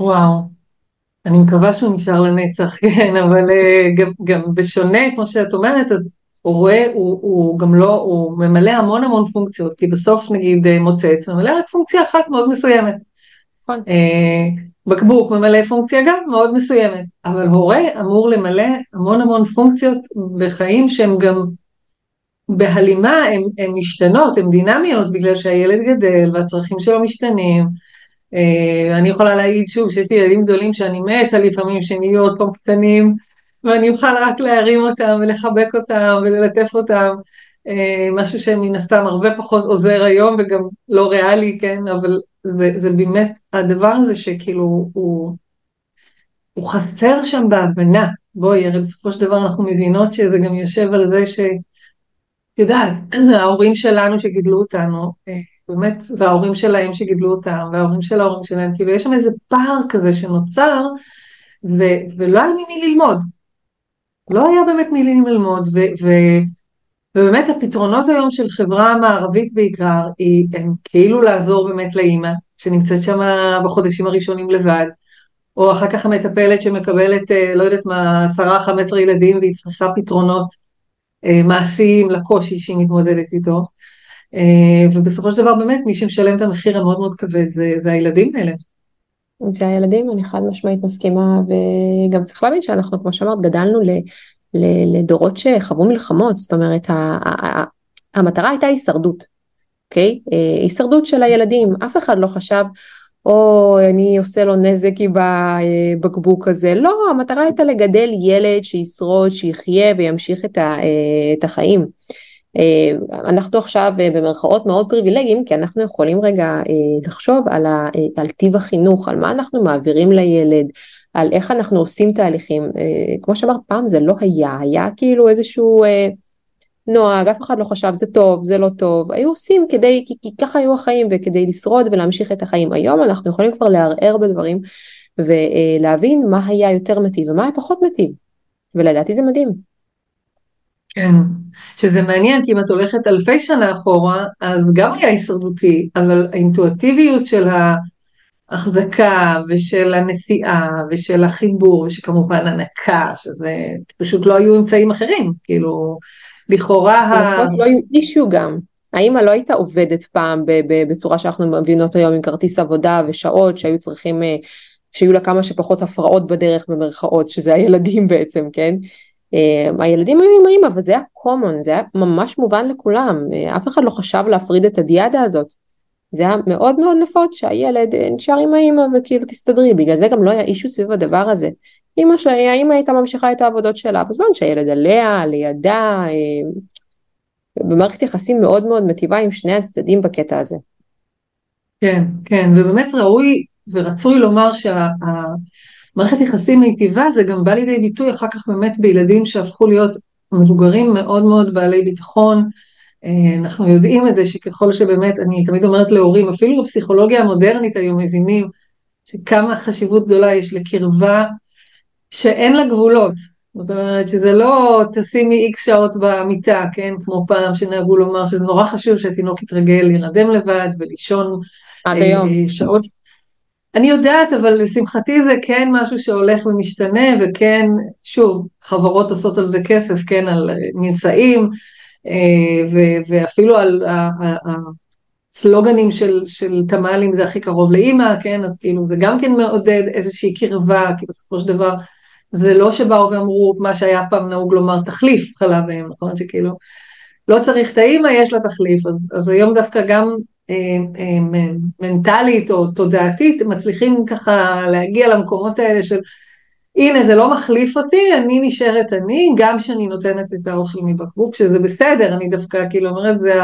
וואו, אני מקווה שהוא נשאר לנצח, כן, אבל אה, גם, גם בשונה, כמו שאת אומרת, אז הוא רואה, הוא, הוא גם לא, הוא ממלא המון המון פונקציות, כי בסוף נגיד אה, מוצץ, ממלא רק פונקציה אחת מאוד מסוימת. נכון. אה, בקבוק ממלא פונקציה גם מאוד מסוימת, אבל הורה אמור למלא המון המון פונקציות בחיים שהם גם בהלימה, הן משתנות, הן דינמיות, בגלל שהילד גדל והצרכים שלו משתנים. אה, אני יכולה להגיד שוב שיש לי ילדים גדולים שאני מתה לפעמים שהם יהיו עוד פעם קטנים, ואני אוכל רק להרים אותם ולחבק אותם וללטף אותם, אה, משהו שמן הסתם הרבה פחות עוזר היום וגם לא ריאלי, כן, אבל זה, זה באמת הדבר הזה שכאילו הוא, הוא חסר שם בהבנה. בואי, הרי בסופו של דבר אנחנו מבינות שזה גם יושב על זה ש... את יודעת, ההורים שלנו שגידלו אותנו, אה, באמת, וההורים שלהם שגידלו אותם, וההורים של ההורים שלהם, כאילו יש שם איזה פער כזה שנוצר, ו- ולא היה ממי ללמוד. לא היה באמת מילים ללמוד, ו- ו- ובאמת הפתרונות היום של חברה מערבית בעיקר, היא, הם כאילו לעזור באמת לאימא, שנמצאת שם בחודשים הראשונים לבד, או אחר כך המטפלת שמקבלת, אה, לא יודעת מה, עשרה, חמש עשרה ילדים, והיא צריכה פתרונות אה, מעשיים לקושי שהיא מתמודדת איתו. אה, ובסופו של דבר באמת מי שמשלם את המחיר המאוד מאוד כבד זה, זה הילדים האלה. זה הילדים, אני חד משמעית מסכימה, וגם צריך להבין שאנחנו, כמו שאמרת, גדלנו ל, ל, לדורות שחוו מלחמות, זאת אומרת, ה, ה, ה, המטרה הייתה הישרדות, אוקיי? Okay? אה, הישרדות של הילדים, אף אחד לא חשב, או אני עושה לו נזק עם הבקבוק הזה, לא, המטרה הייתה לגדל ילד שישרוד, שיחיה וימשיך את, ה, את החיים. אנחנו עכשיו במרכאות מאוד פריבילגיים, כי אנחנו יכולים רגע לחשוב על, ה, על טיב החינוך, על מה אנחנו מעבירים לילד, על איך אנחנו עושים תהליכים. כמו שאמרת פעם, זה לא היה, היה כאילו איזשהו... נוהג, אף אחד לא חשב זה טוב, זה לא טוב, היו עושים כדי, כי, כי ככה היו החיים וכדי לשרוד ולהמשיך את החיים. היום אנחנו יכולים כבר לערער בדברים ולהבין מה היה יותר מטיב ומה היה פחות מטיב, ולדעתי זה מדהים. כן, שזה מעניין כי אם את הולכת אלפי שנה אחורה, אז גם היה הישרדותי, אבל האינטואטיביות של ההחזקה ושל הנסיעה ושל החיבור ושכמובן הנקה, שזה פשוט לא היו אמצעים אחרים, כאילו לכאורה ה... לא היו אישו גם. האמא לא הייתה עובדת פעם בצורה שאנחנו מבינות היום עם כרטיס עבודה ושעות שהיו צריכים, אה, שיהיו לה כמה שפחות הפרעות בדרך במרכאות, שזה הילדים בעצם, כן? אה, הילדים היו עם האמא, וזה היה common, זה היה ממש מובן לכולם, אה, אף אחד לא חשב להפריד את הדיאדה הזאת. זה היה מאוד מאוד נפוץ שהילד נשאר עם האמא וכאילו תסתדרי, בגלל זה גם לא היה אישו סביב הדבר הזה. אמא שלי, האמא הייתה ממשיכה את העבודות שלה בזמן שהילד עליה, לידה, אה, במערכת יחסים מאוד מאוד מטיבה עם שני הצדדים בקטע הזה. כן, כן, ובאמת ראוי ורצוי לומר שהמערכת יחסים מיטיבה זה גם בא לידי ביטוי אחר כך באמת בילדים שהפכו להיות מבוגרים מאוד מאוד בעלי ביטחון. אה, אנחנו יודעים את זה שככל שבאמת, אני תמיד אומרת להורים, אפילו בפסיכולוגיה המודרנית היום מבינים שכמה חשיבות גדולה יש לקרבה שאין לה גבולות. זאת אומרת שזה לא תשימי איקס שעות במיטה, כן, כמו פעם שנהגו לומר שזה נורא חשוב שהתינוק יתרגל להירדם לבד ולישון עד אה, היום. שעות. אני יודעת, אבל לשמחתי זה כן משהו שהולך ומשתנה, וכן, שוב, חברות עושות על זה כסף, כן, על מנשאים, אה, ואפילו על הסלוגנים של, של תמ"לים זה הכי קרוב לאימא, כן, אז כאילו זה גם כן מעודד איזושהי קרבה, כי בסופו של דבר זה לא שבאו ואמרו מה שהיה פעם נהוג לומר תחליף חלב אם, נכון? שכאילו לא צריך את האימא, יש לה תחליף, אז, אז היום דווקא גם אה, אה, מנטלית או תודעתית מצליחים ככה להגיע למקומות האלה של הנה זה לא מחליף אותי, אני נשארת אני, גם שאני נותנת את האוכל מבקבוק, שזה בסדר, אני דווקא כאילו אומרת זה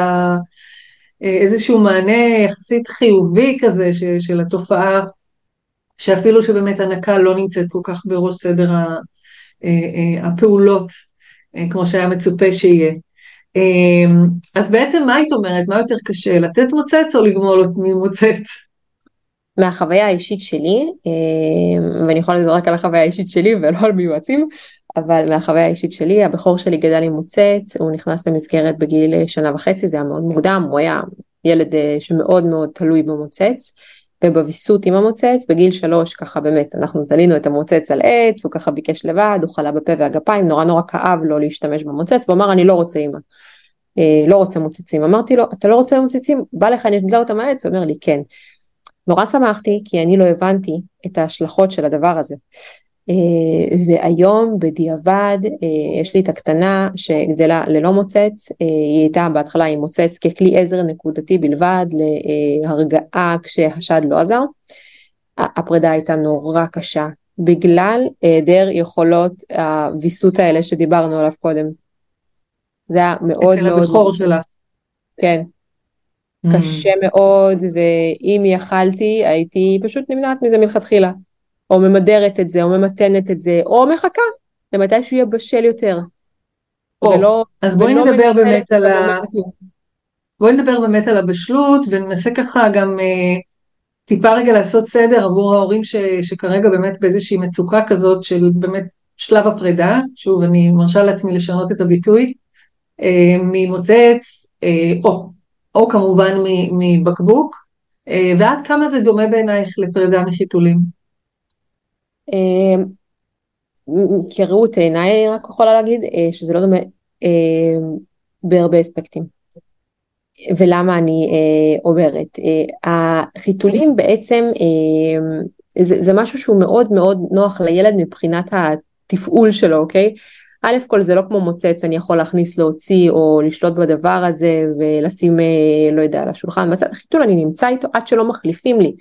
איזשהו מענה יחסית חיובי כזה ש, של התופעה שאפילו שבאמת הנקה לא נמצאת כל כך בראש סדר אה, אה, הפעולות, אה, כמו שהיה מצופה שיהיה. אז בעצם מה היית אומרת? מה יותר קשה, לתת מוצץ או לגמול ממוצץ? מהחוויה האישית שלי, ואני יכולה לדבר רק על החוויה האישית שלי ולא על מיועצים, אבל מהחוויה האישית שלי, הבכור שלי גדל עם מוצץ, הוא נכנס למסגרת בגיל שנה וחצי, זה היה מאוד מוקדם, הוא היה ילד שמאוד מאוד תלוי במוצץ. ובוויסות עם המוצץ, בגיל שלוש ככה באמת אנחנו תלינו את המוצץ על עץ, הוא ככה ביקש לבד, הוא חלה בפה והגפיים, נורא נורא כאב לו להשתמש במוצץ, והוא אמר אני לא רוצה אימא, אה, לא רוצה מוצצים, אמרתי לו אתה לא רוצה מוצצים, בא לך אני אתגלה אותם מהעץ, הוא אומר לי כן. נורא שמחתי כי אני לא הבנתי את ההשלכות של הדבר הזה. אה, והיום בדיעבד אה, יש לי את הקטנה שגדלה ללא מוצץ, אה, היא הייתה בהתחלה עם מוצץ ככלי עזר נקודתי בלבד להרגעה כשהשד לא עזר. הפרידה הייתה נורא קשה בגלל היעדר יכולות הוויסות האלה שדיברנו עליו קודם. זה היה מאוד אצל מאוד... אצל הבכור שלה. כן. Mm. קשה מאוד ואם יכלתי הייתי פשוט נמנעת מזה מלכתחילה. או ממדרת את זה, או ממתנת את זה, או מחכה למתי שהוא יהיה בשל יותר. או, ולא, אז בואי נדבר באמת על ה... בואי נדבר באמת על הבשלות, וננסה ככה גם אה, טיפה רגע לעשות סדר עבור ההורים ש, שכרגע באמת באיזושהי מצוקה כזאת של באמת שלב הפרידה, שוב אני מרשה לעצמי לשנות את הביטוי, אה, ממוצץ, אה, או, או כמובן מבקבוק, אה, ועד כמה זה דומה בעינייך לפרידה מחיתולים? אמ, כראות עיניי רק יכולה להגיד אה, שזה לא דומה אמ, בהרבה אספקטים. ולמה אני אה, אומרת? אה, החיתולים בעצם אמ, זה, זה משהו שהוא מאוד מאוד נוח לילד מבחינת התפעול שלו, אוקיי? א' כל זה לא כמו מוצץ, אני יכול להכניס להוציא או לשלוט בדבר הזה ולשים, לא יודע, על השולחן בצד החיתול, אני נמצא איתו עד שלא מחליפים לי.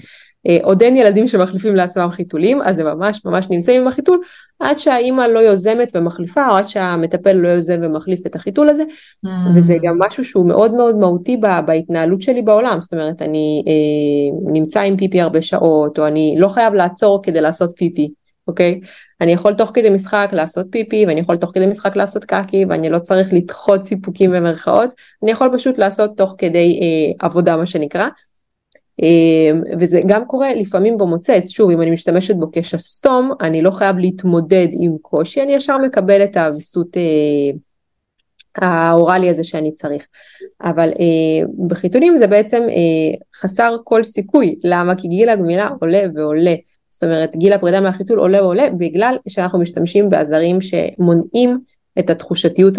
אה, עוד אין ילדים שמחליפים לעצמם חיתולים, אז הם ממש ממש נמצאים עם החיתול, עד שהאימא לא יוזמת ומחליפה, או עד שהמטפל לא יוזם ומחליף את החיתול הזה, mm. וזה גם משהו שהוא מאוד מאוד מהותי בהתנהלות שלי בעולם, זאת אומרת, אני אה, נמצא עם פיפי הרבה שעות, או אני לא חייב לעצור כדי לעשות פיפי, אוקיי? אני יכול תוך כדי משחק לעשות פיפי, ואני יכול תוך כדי משחק לעשות קקי, ואני לא צריך לדחות סיפוקים במרכאות, אני יכול פשוט לעשות תוך כדי אה, עבודה מה שנקרא. אה, וזה גם קורה לפעמים במוצץ, שוב אם אני משתמשת בו כשסתום, אני לא חייב להתמודד עם קושי, אני ישר מקבל את הוויסות אה, האוראלי הזה שאני צריך. אבל אה, בחיתולים זה בעצם אה, חסר כל סיכוי, למה? כי גיל הגמילה עולה ועולה. זאת אומרת גיל הפרידה מהחיתול עולה ועולה בגלל שאנחנו משתמשים בעזרים שמונעים את התחושתיות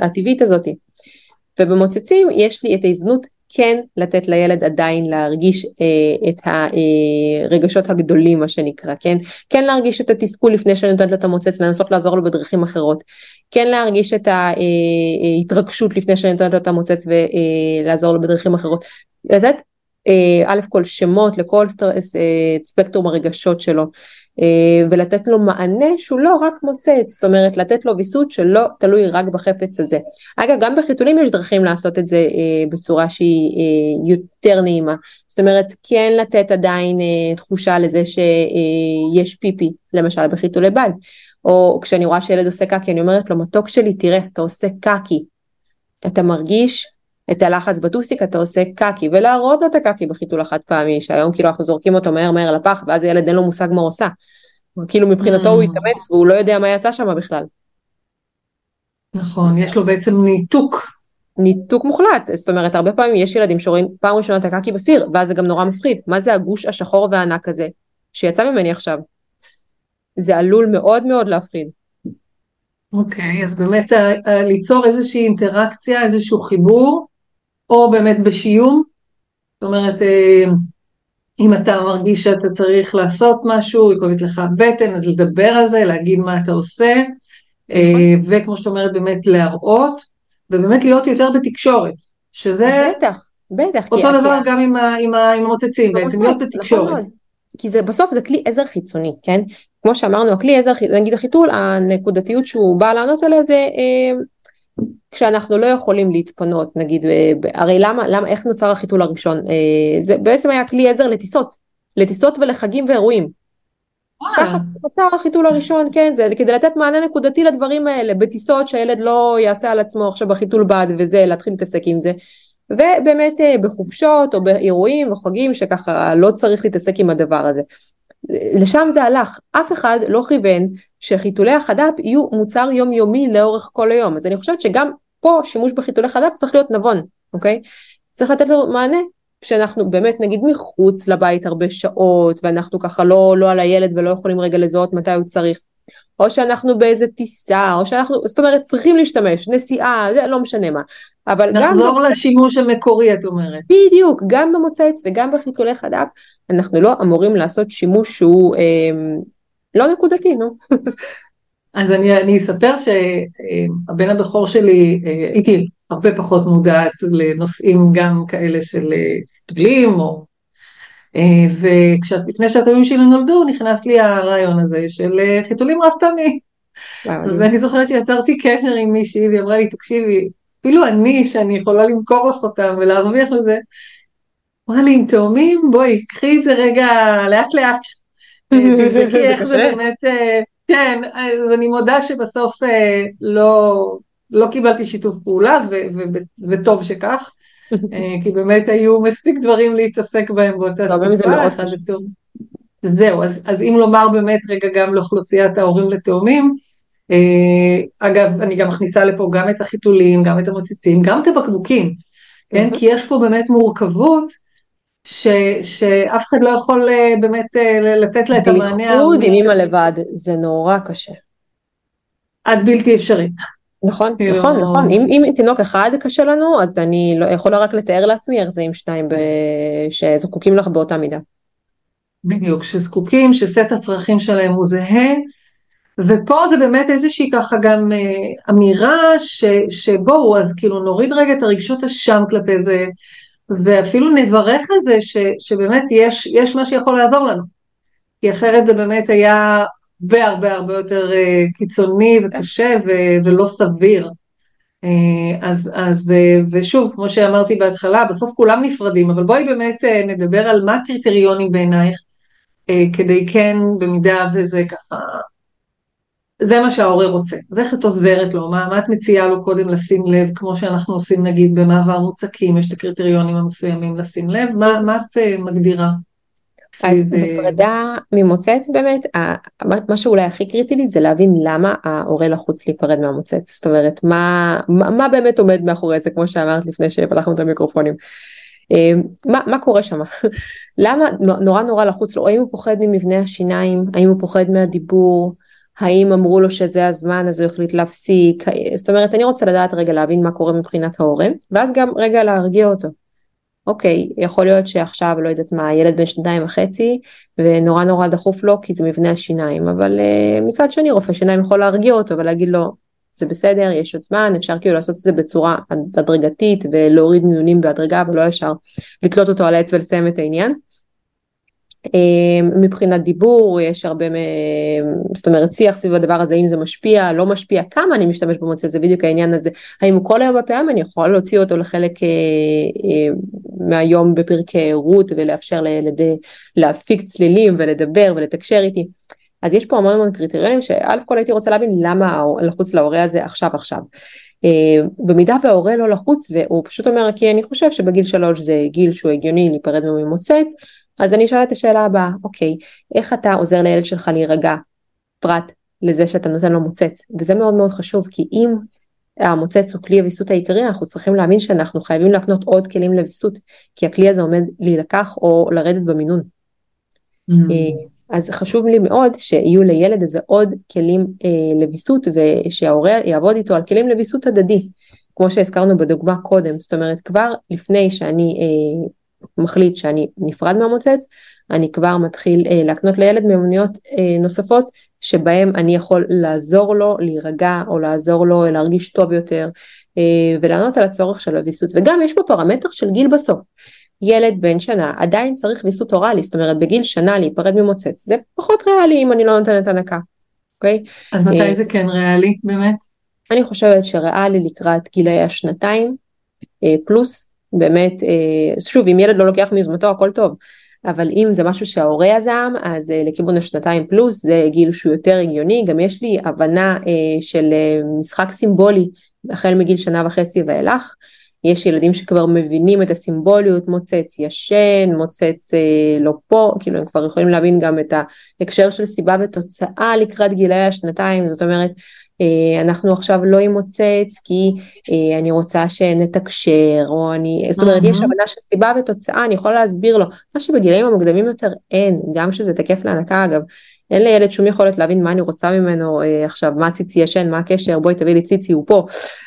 הטבעית הזאת. ובמוצצים יש לי את ההזדמנות כן לתת לילד עדיין להרגיש אה, את הרגשות הגדולים מה שנקרא, כן? כן להרגיש את התסכול לפני שאני נותנת לו את המוצץ, לנסות לעזור לו בדרכים אחרות. כן להרגיש את ההתרגשות לפני שאני נותנת לו את המוצץ ולעזור לו בדרכים אחרות. לתת אה, א' כל שמות לכל אה, ספקטרום הרגשות שלו אה, ולתת לו מענה שהוא לא רק מוצץ, זאת אומרת לתת לו ויסות שלא תלוי רק בחפץ הזה. אגב גם בחיתולים יש דרכים לעשות את זה בצורה שהיא יותר נעימה, זאת אומרת כן לתת עדיין תחושה לזה שיש פיפי למשל בחיתולי בד, או כשאני רואה שילד עושה קקי אני אומרת לו מתוק שלי תראה אתה עושה קקי, אתה מרגיש את הלחץ בטוסיק אתה עושה קקי ולהראות לו את הקקי בחיתול החד פעמי שהיום כאילו אנחנו זורקים אותו מהר מהר לפח ואז הילד אין לו מושג מה עושה. כאילו מבחינתו הוא mm. התאמץ והוא לא יודע מה יצא שם בכלל. נכון, יש לו בעצם ניתוק. ניתוק מוחלט, זאת אומרת הרבה פעמים יש ילדים שרואים פעם ראשונה את הקקי בסיר ואז זה גם נורא מפחיד, מה זה הגוש השחור והענק הזה שיצא ממני עכשיו? זה עלול מאוד מאוד להפחיד. אוקיי, okay, אז באמת אה, אה, ליצור איזושהי אינטראקציה, איזשהו חיבור, או באמת בשיום, זאת אומרת, אה, אם אתה מרגיש שאתה צריך לעשות משהו, היא כואבת לך בטן, אז לדבר על זה, להגיד מה אתה עושה, אה, נכון. וכמו שאת אומרת, באמת להראות, ובאמת להיות יותר בתקשורת, שזה... בטח, בטח. אותו כי דבר כי... גם עם, ה, עם, ה, עם המוצצים, בעצם להיות נכון בתקשורת. נכון כי זה בסוף זה כלי עזר חיצוני, כן? כמו שאמרנו, הכלי עזר, נגיד החיתול, הנקודתיות שהוא בא לענות עליה זה אה, כשאנחנו לא יכולים להתפנות נגיד אה, הרי למה למה איך נוצר החיתול הראשון אה, זה בעצם היה כלי עזר לטיסות לטיסות ולחגים ואירועים. ככה נוצר החיתול הראשון כן זה כדי לתת מענה נקודתי לדברים האלה בטיסות שהילד לא יעשה על עצמו עכשיו בחיתול בד וזה להתחיל להתעסק עם זה ובאמת אה, בחופשות או באירועים וחגים שככה לא צריך להתעסק עם הדבר הזה. לשם זה הלך, אף אחד לא כיוון שחיתולי החד"פ יהיו מוצר יומיומי לאורך כל היום, אז אני חושבת שגם פה שימוש בחיתולי חד"פ צריך להיות נבון, אוקיי? צריך לתת לו מענה כשאנחנו באמת נגיד מחוץ לבית הרבה שעות ואנחנו ככה לא, לא על הילד ולא יכולים רגע לזהות מתי הוא צריך, או שאנחנו באיזה טיסה, או שאנחנו, זאת אומרת צריכים להשתמש, נסיעה, זה לא משנה מה. אבל נחזור גם... נחזור לשימוש המקורי את אומרת. בדיוק, גם במוצץ וגם בחיתולי חד"פ, אנחנו לא אמורים לעשות שימוש שהוא אה, לא נקודתי, נו. אז אני, אני אספר שהבן הבכור שלי, אה, הייתי הרבה פחות מודעת לנושאים גם כאלה של גלים, אה, או... אה, ולפני שהתאומים שלי נולדו, נכנס לי הרעיון הזה של חיתולים רב פעמי. ואני זוכרת שיצרתי קשר עם מישהי, והיא אמרה לי, תקשיבי, אפילו אני, שאני יכולה למכור לך אותם ולהרוויח לזה, אמרה לי, עם תאומים, בואי, קחי את זה רגע לאט לאט. תבדקי איך זה באמת, אה, כן, אז אני מודה שבסוף אה, לא, לא קיבלתי שיתוף פעולה, וטוב שכך, אה, כי באמת היו מספיק דברים להתעסק בהם באותה תקופה. זהו, אז, אז אם לומר באמת רגע גם לאוכלוסיית ההורים לתאומים, אגב, אני גם מכניסה לפה גם את החיתולים, גם את המוצצים, גם את הבקבוקים, כן? כי יש פה באמת מורכבות ש, שאף אחד לא יכול אה, באמת אה, לתת לה את המענה. בייחוד עם אימא לבד, זה נורא קשה. עד בלתי אפשרי. נכון, כאילו... נכון, נכון. אם, אם תינוק אחד קשה לנו, אז אני לא יכולה רק לתאר לעצמי איך זה עם שניים ב... שזקוקים לך באותה מידה. בדיוק, שזקוקים, שסט הצרכים שלהם הוא זהה, ופה זה באמת איזושהי ככה גם אה, אמירה ש, שבואו, אז כאילו נוריד רגע את הרגשות אשם כלפי זה, ואפילו נברך על זה ש, שבאמת יש, יש מה שיכול לעזור לנו. כי אחרת זה באמת היה הרבה הרבה הרבה יותר uh, קיצוני וקשה ו, ולא סביר. Uh, אז, אז uh, ושוב, כמו שאמרתי בהתחלה, בסוף כולם נפרדים, אבל בואי באמת נדבר על מה הקריטריונים בעינייך, כדי כן, במידה וזה ככה זה מה שההורה רוצה. ואיך את עוזרת לו? מה, מה את מציעה לו קודם לשים לב, כמו שאנחנו עושים נגיד במעבר מוצקים, יש את הקריטריונים המסוימים לשים לב, מה, מה את uh, מגדירה? אז בפרידה ממוצץ באמת, מה שאולי הכי קריטי לי זה להבין למה ההורה לחוץ להיפרד מהמוצץ, זאת אומרת מה, מה, מה באמת עומד מאחורי זה כמו שאמרת לפני שפתחנו את המיקרופונים. אה, מה, מה קורה שם? למה נורא נורא לחוץ לו, האם הוא פוחד ממבנה השיניים, האם הוא פוחד מהדיבור, האם אמרו לו שזה הזמן אז הוא החליט להפסיק, זאת אומרת אני רוצה לדעת רגע להבין מה קורה מבחינת ההורה ואז גם רגע להרגיע אותו. אוקיי, יכול להיות שעכשיו לא יודעת מה, ילד בן שנתיים וחצי ונורא נורא דחוף לו כי זה מבנה השיניים, אבל uh, מצד שני רופא שיניים יכול להרגיע אותו ולהגיד לו זה בסדר, יש עוד זמן, אפשר כאילו לעשות את זה בצורה הדרגתית ולהוריד מינונים בהדרגה ולא ישר לתלות אותו על העץ ולסיים את העניין. אמ, מבחינת דיבור יש הרבה, זאת אומרת שיח סביב הדבר הזה, אם זה משפיע, לא משפיע, כמה אני משתמש במוצא, זה בדיוק העניין הזה, האם כל היום בפעם אני יכולה להוציא אותו לחלק אה, אה, מהיום בפרקי רות ולאפשר לילד להפיק צלילים ולדבר ולתקשר איתי. אז יש פה המון המון קריטריונים שא' כל הייתי רוצה להבין למה לחוץ להורה הזה עכשיו עכשיו. Uh, במידה וההורה לא לחוץ והוא פשוט אומר כי אני חושב שבגיל שלוש זה גיל שהוא הגיוני להיפרד ממוצץ אז אני אשאל את השאלה הבאה, אוקיי, איך אתה עוזר לילד שלך להירגע פרט לזה שאתה נותן לו מוצץ, וזה מאוד מאוד חשוב, כי אם המוצץ הוא כלי הוויסות העיקרי, אנחנו צריכים להבין שאנחנו חייבים להקנות עוד כלים לוויסות, כי הכלי הזה עומד להילקח או לרדת במינון. Mm. אה, אז חשוב לי מאוד שיהיו לילד הזה עוד כלים אה, לוויסות ושההורה יעבוד איתו על כלים לוויסות הדדי, כמו שהזכרנו בדוגמה קודם, זאת אומרת כבר לפני שאני אה, מחליט שאני נפרד מהמוצץ, אני כבר מתחיל אה, להקנות לילד מיומנויות אה, נוספות שבהם אני יכול לעזור לו להירגע או לעזור לו להרגיש טוב יותר אה, ולענות על הצורך של הוויסות וגם יש פה פרמטר של גיל בסוף. ילד בן שנה עדיין צריך ויסות אוראלי, זאת אומרת בגיל שנה להיפרד ממוצץ, זה פחות ריאלי אם אני לא נותנת הנקה, אוקיי? אז מתי אה, זה כן ריאלי באמת? אני חושבת שריאלי לקראת גילאי השנתיים אה, פלוס, באמת, אה, שוב, אם ילד לא לוקח מיוזמתו הכל טוב, אבל אם זה משהו שההורה יזם, אז אה, לכיוון השנתיים פלוס זה גיל שהוא יותר הגיוני, גם יש לי הבנה אה, של משחק סימבולי החל מגיל שנה וחצי ואילך. יש ילדים שכבר מבינים את הסימבוליות, מוצץ ישן, מוצץ אה, לא פה, כאילו הם כבר יכולים להבין גם את ההקשר של סיבה ותוצאה לקראת גילאי השנתיים, זאת אומרת אנחנו עכשיו לא עם מוצץ כי אה, אני רוצה שנתקשר או אני זאת אומרת יש הבנה של סיבה ותוצאה אני יכולה להסביר לו. מה שבגילאים המוקדמים יותר אין גם שזה תקף להנקה אגב אין לילד שום יכולת להבין מה אני רוצה ממנו אה, עכשיו מה ציצי ישן מה הקשר בואי תביא לי ציצי הוא פה.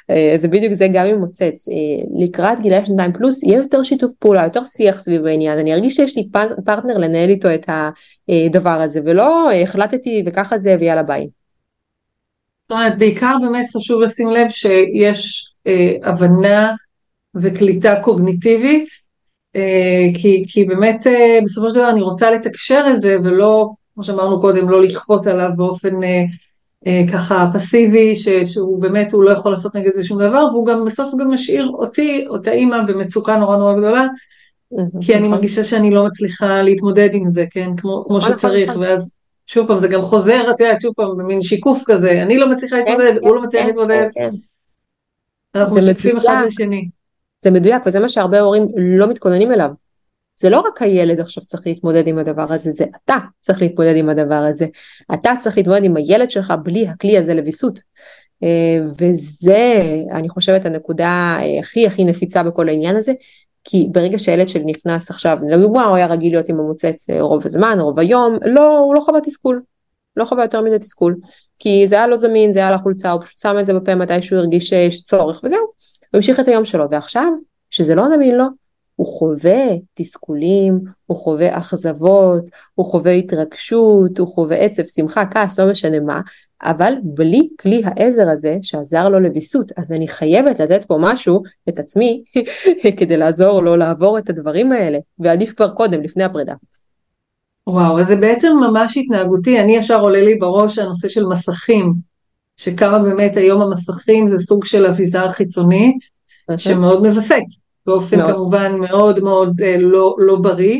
אה, זה בדיוק זה גם עם מוצץ. אה, לקראת גילאי שנתיים פלוס יהיה יותר שיתוף פעולה יותר שיח סביב העניין. אני ארגיש שיש לי פרטנר לנהל איתו את הדבר הזה ולא אה, החלטתי וככה זה ויאללה ביי. זאת אומרת, בעיקר באמת חשוב לשים לב שיש אה, הבנה וקליטה קוגניטיבית, אה, כי, כי באמת אה, בסופו של דבר אני רוצה לתקשר את זה ולא, כמו שאמרנו קודם, לא לכפות עליו באופן אה, אה, ככה פסיבי, ש, שהוא באמת, הוא לא יכול לעשות נגד זה שום דבר, והוא גם בסוף גם משאיר אותי, אותה אימא במצוקה נורא נורא גדולה, כי אני נכון. מרגישה שאני לא מצליחה להתמודד עם זה, כן, כמו, כמו נכון, שצריך, נכון. ואז שוב פעם, זה גם חוזר, את יודעת, שוב פעם, במין שיקוף כזה, אני לא מצליחה כן, להתמודד, הוא לא מצליח כן, להתמודד. כן, אנחנו משקפים אחד לשני. זה מדויק, וזה מה שהרבה הורים לא מתכוננים אליו. זה לא רק הילד עכשיו צריך להתמודד עם הדבר הזה, זה אתה צריך להתמודד עם הדבר הזה. אתה צריך להתמודד עם הילד שלך בלי הכלי הזה לוויסות. אה, וזה, אני חושבת, הנקודה אה, הכי הכי נפיצה בכל העניין הזה, כי ברגע שהילד שלי נכנס עכשיו, לדוגמה הוא היה רגיל להיות עם המוצץ אה, רוב הזמן, רוב היום, לא, הוא לא חווה תסכול, לא חווה יותר מדי תסכול, כי זה היה לא זמין, זה היה על החולצה, הוא פשוט שם את זה בפה מתי שהוא הרגיש שיש צורך וזהו, הוא המשיך את היום שלו, ועכשיו, שזה לא זמין לו, הוא חווה תסכולים, הוא חווה אכזבות, הוא חווה התרגשות, הוא חווה עצב, שמחה, כעס, לא משנה מה, אבל בלי כלי העזר הזה שעזר לו לוויסות, אז אני חייבת לתת פה משהו, את עצמי, כדי לעזור לו לעבור את הדברים האלה, ועדיף כבר קודם, לפני הפרידה. וואו, אז זה בעצם ממש התנהגותי, אני ישר עולה לי בראש הנושא של מסכים, שכמה באמת היום המסכים זה סוג של אביזר חיצוני, שמאוד מווסת, באופן מאוד. כמובן מאוד מאוד אה, לא, לא בריא.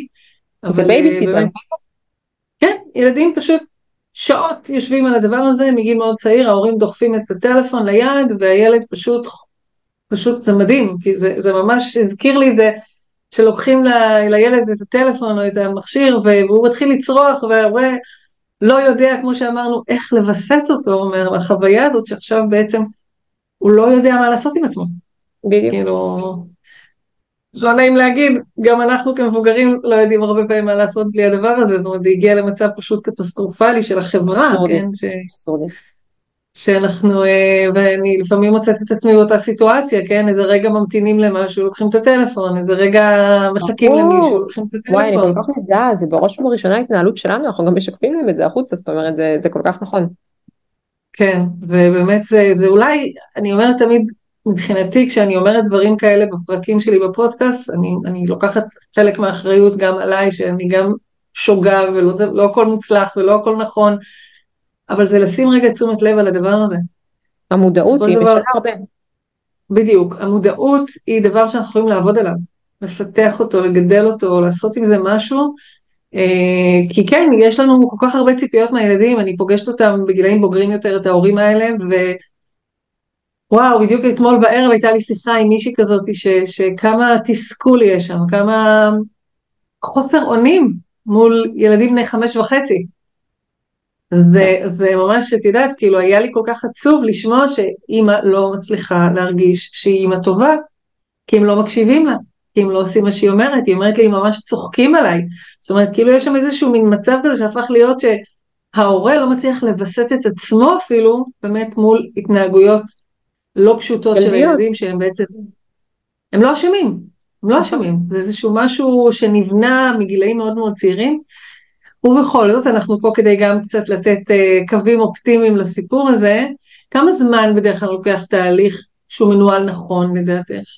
זה בייביסיטר. אה, כן, ילדים פשוט שעות יושבים על הדבר הזה מגיל מאוד צעיר, ההורים דוחפים את הטלפון ליד והילד פשוט, פשוט זה מדהים, כי זה, זה ממש הזכיר לי את זה שלוקחים ל, לילד את הטלפון או את המכשיר והוא מתחיל לצרוח וההורה לא יודע, כמו שאמרנו, איך לווסת אותו מהחוויה הזאת שעכשיו בעצם הוא לא יודע מה לעשות עם עצמו. בדיוק. כאילו, לא נעים להגיד, גם אנחנו כמבוגרים לא יודעים הרבה פעמים מה לעשות בלי הדבר הזה, זאת אומרת זה הגיע למצב פשוט קטסטרופלי של החברה, סורדי. כן? ש... סורדי. שאנחנו, אה, ואני לפעמים מוצאת את עצמי באותה סיטואציה, כן? איזה רגע ממתינים למשהו, לוקחים את הטלפון, איזה רגע מחכים למישהו, לוקחים את הטלפון. וואי, אני כל כך מזדהה, זה בראש ובראשונה התנהלות שלנו, אנחנו גם משקפים להם את זה החוצה, זאת אומרת, זה, זה כל כך נכון. כן, ובאמת זה, זה אולי, אני אומרת תמיד, מבחינתי כשאני אומרת דברים כאלה בפרקים שלי בפודקאסט, אני, אני לוקחת חלק מהאחריות גם עליי, שאני גם שוגה ולא לא הכל מוצלח ולא הכל נכון, אבל זה לשים רגע תשומת לב על הדבר הזה. המודעות היא דבר... הרבה. בדיוק, המודעות היא דבר שאנחנו יכולים לעבוד עליו, לפתח אותו, לגדל אותו, לעשות עם זה משהו, אה, כי כן, יש לנו כל כך הרבה ציפיות מהילדים, אני פוגשת אותם בגילאים בוגרים יותר, את ההורים האלה, ווואו, בדיוק אתמול בערב הייתה לי שיחה עם מישהי כזאת, ש... שכמה תסכול יש שם, כמה חוסר אונים מול ילדים בני חמש וחצי. זה, זה ממש, את יודעת, כאילו היה לי כל כך עצוב לשמוע שאימא לא מצליחה להרגיש שהיא אימא טובה, כי הם לא מקשיבים לה, כי הם לא עושים מה שהיא אומרת, היא אומרת לי, ממש צוחקים עליי. זאת אומרת, כאילו יש שם איזשהו מין מצב כזה שהפך להיות שההורה לא מצליח לווסת את עצמו אפילו, באמת מול התנהגויות לא פשוטות של הילדים שהם בעצם, הם לא אשמים, הם לא. אשמים, זה איזשהו משהו שנבנה מגילאים מאוד מאוד צעירים. ובכל זאת אנחנו פה כדי גם קצת לתת uh, קווים אופטימיים לסיפור הזה. כמה זמן בדרך כלל לוקח תהליך שהוא מנוהל נכון לדעתך?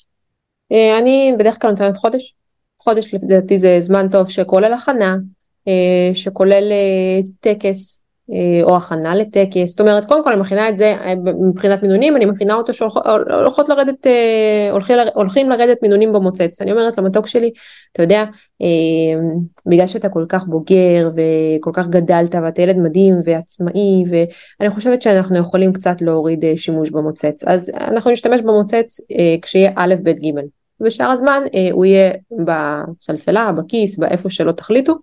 Uh, אני בדרך כלל נותנת חודש. חודש לדעתי זה זמן טוב שכולל הכנה, uh, שכולל טקס, אה, או הכנה לטקס, זאת אומרת קודם כל אני מכינה את זה אה, מבחינת מינונים, אני מכינה אותו שהולכות לרדת, אה, הולכים, הולכים לרדת מינונים במוצץ, אני אומרת למתוק שלי, אתה יודע, בגלל שאתה כל כך בוגר וכל כך גדלת ואתה ילד מדהים ועצמאי ואני חושבת שאנחנו יכולים קצת להוריד שימוש במוצץ, אז אנחנו נשתמש במוצץ כשיהיה א', ב', ג', ושאר הזמן הוא יהיה בסלסלה, בכיס, באיפה שלא תחליטו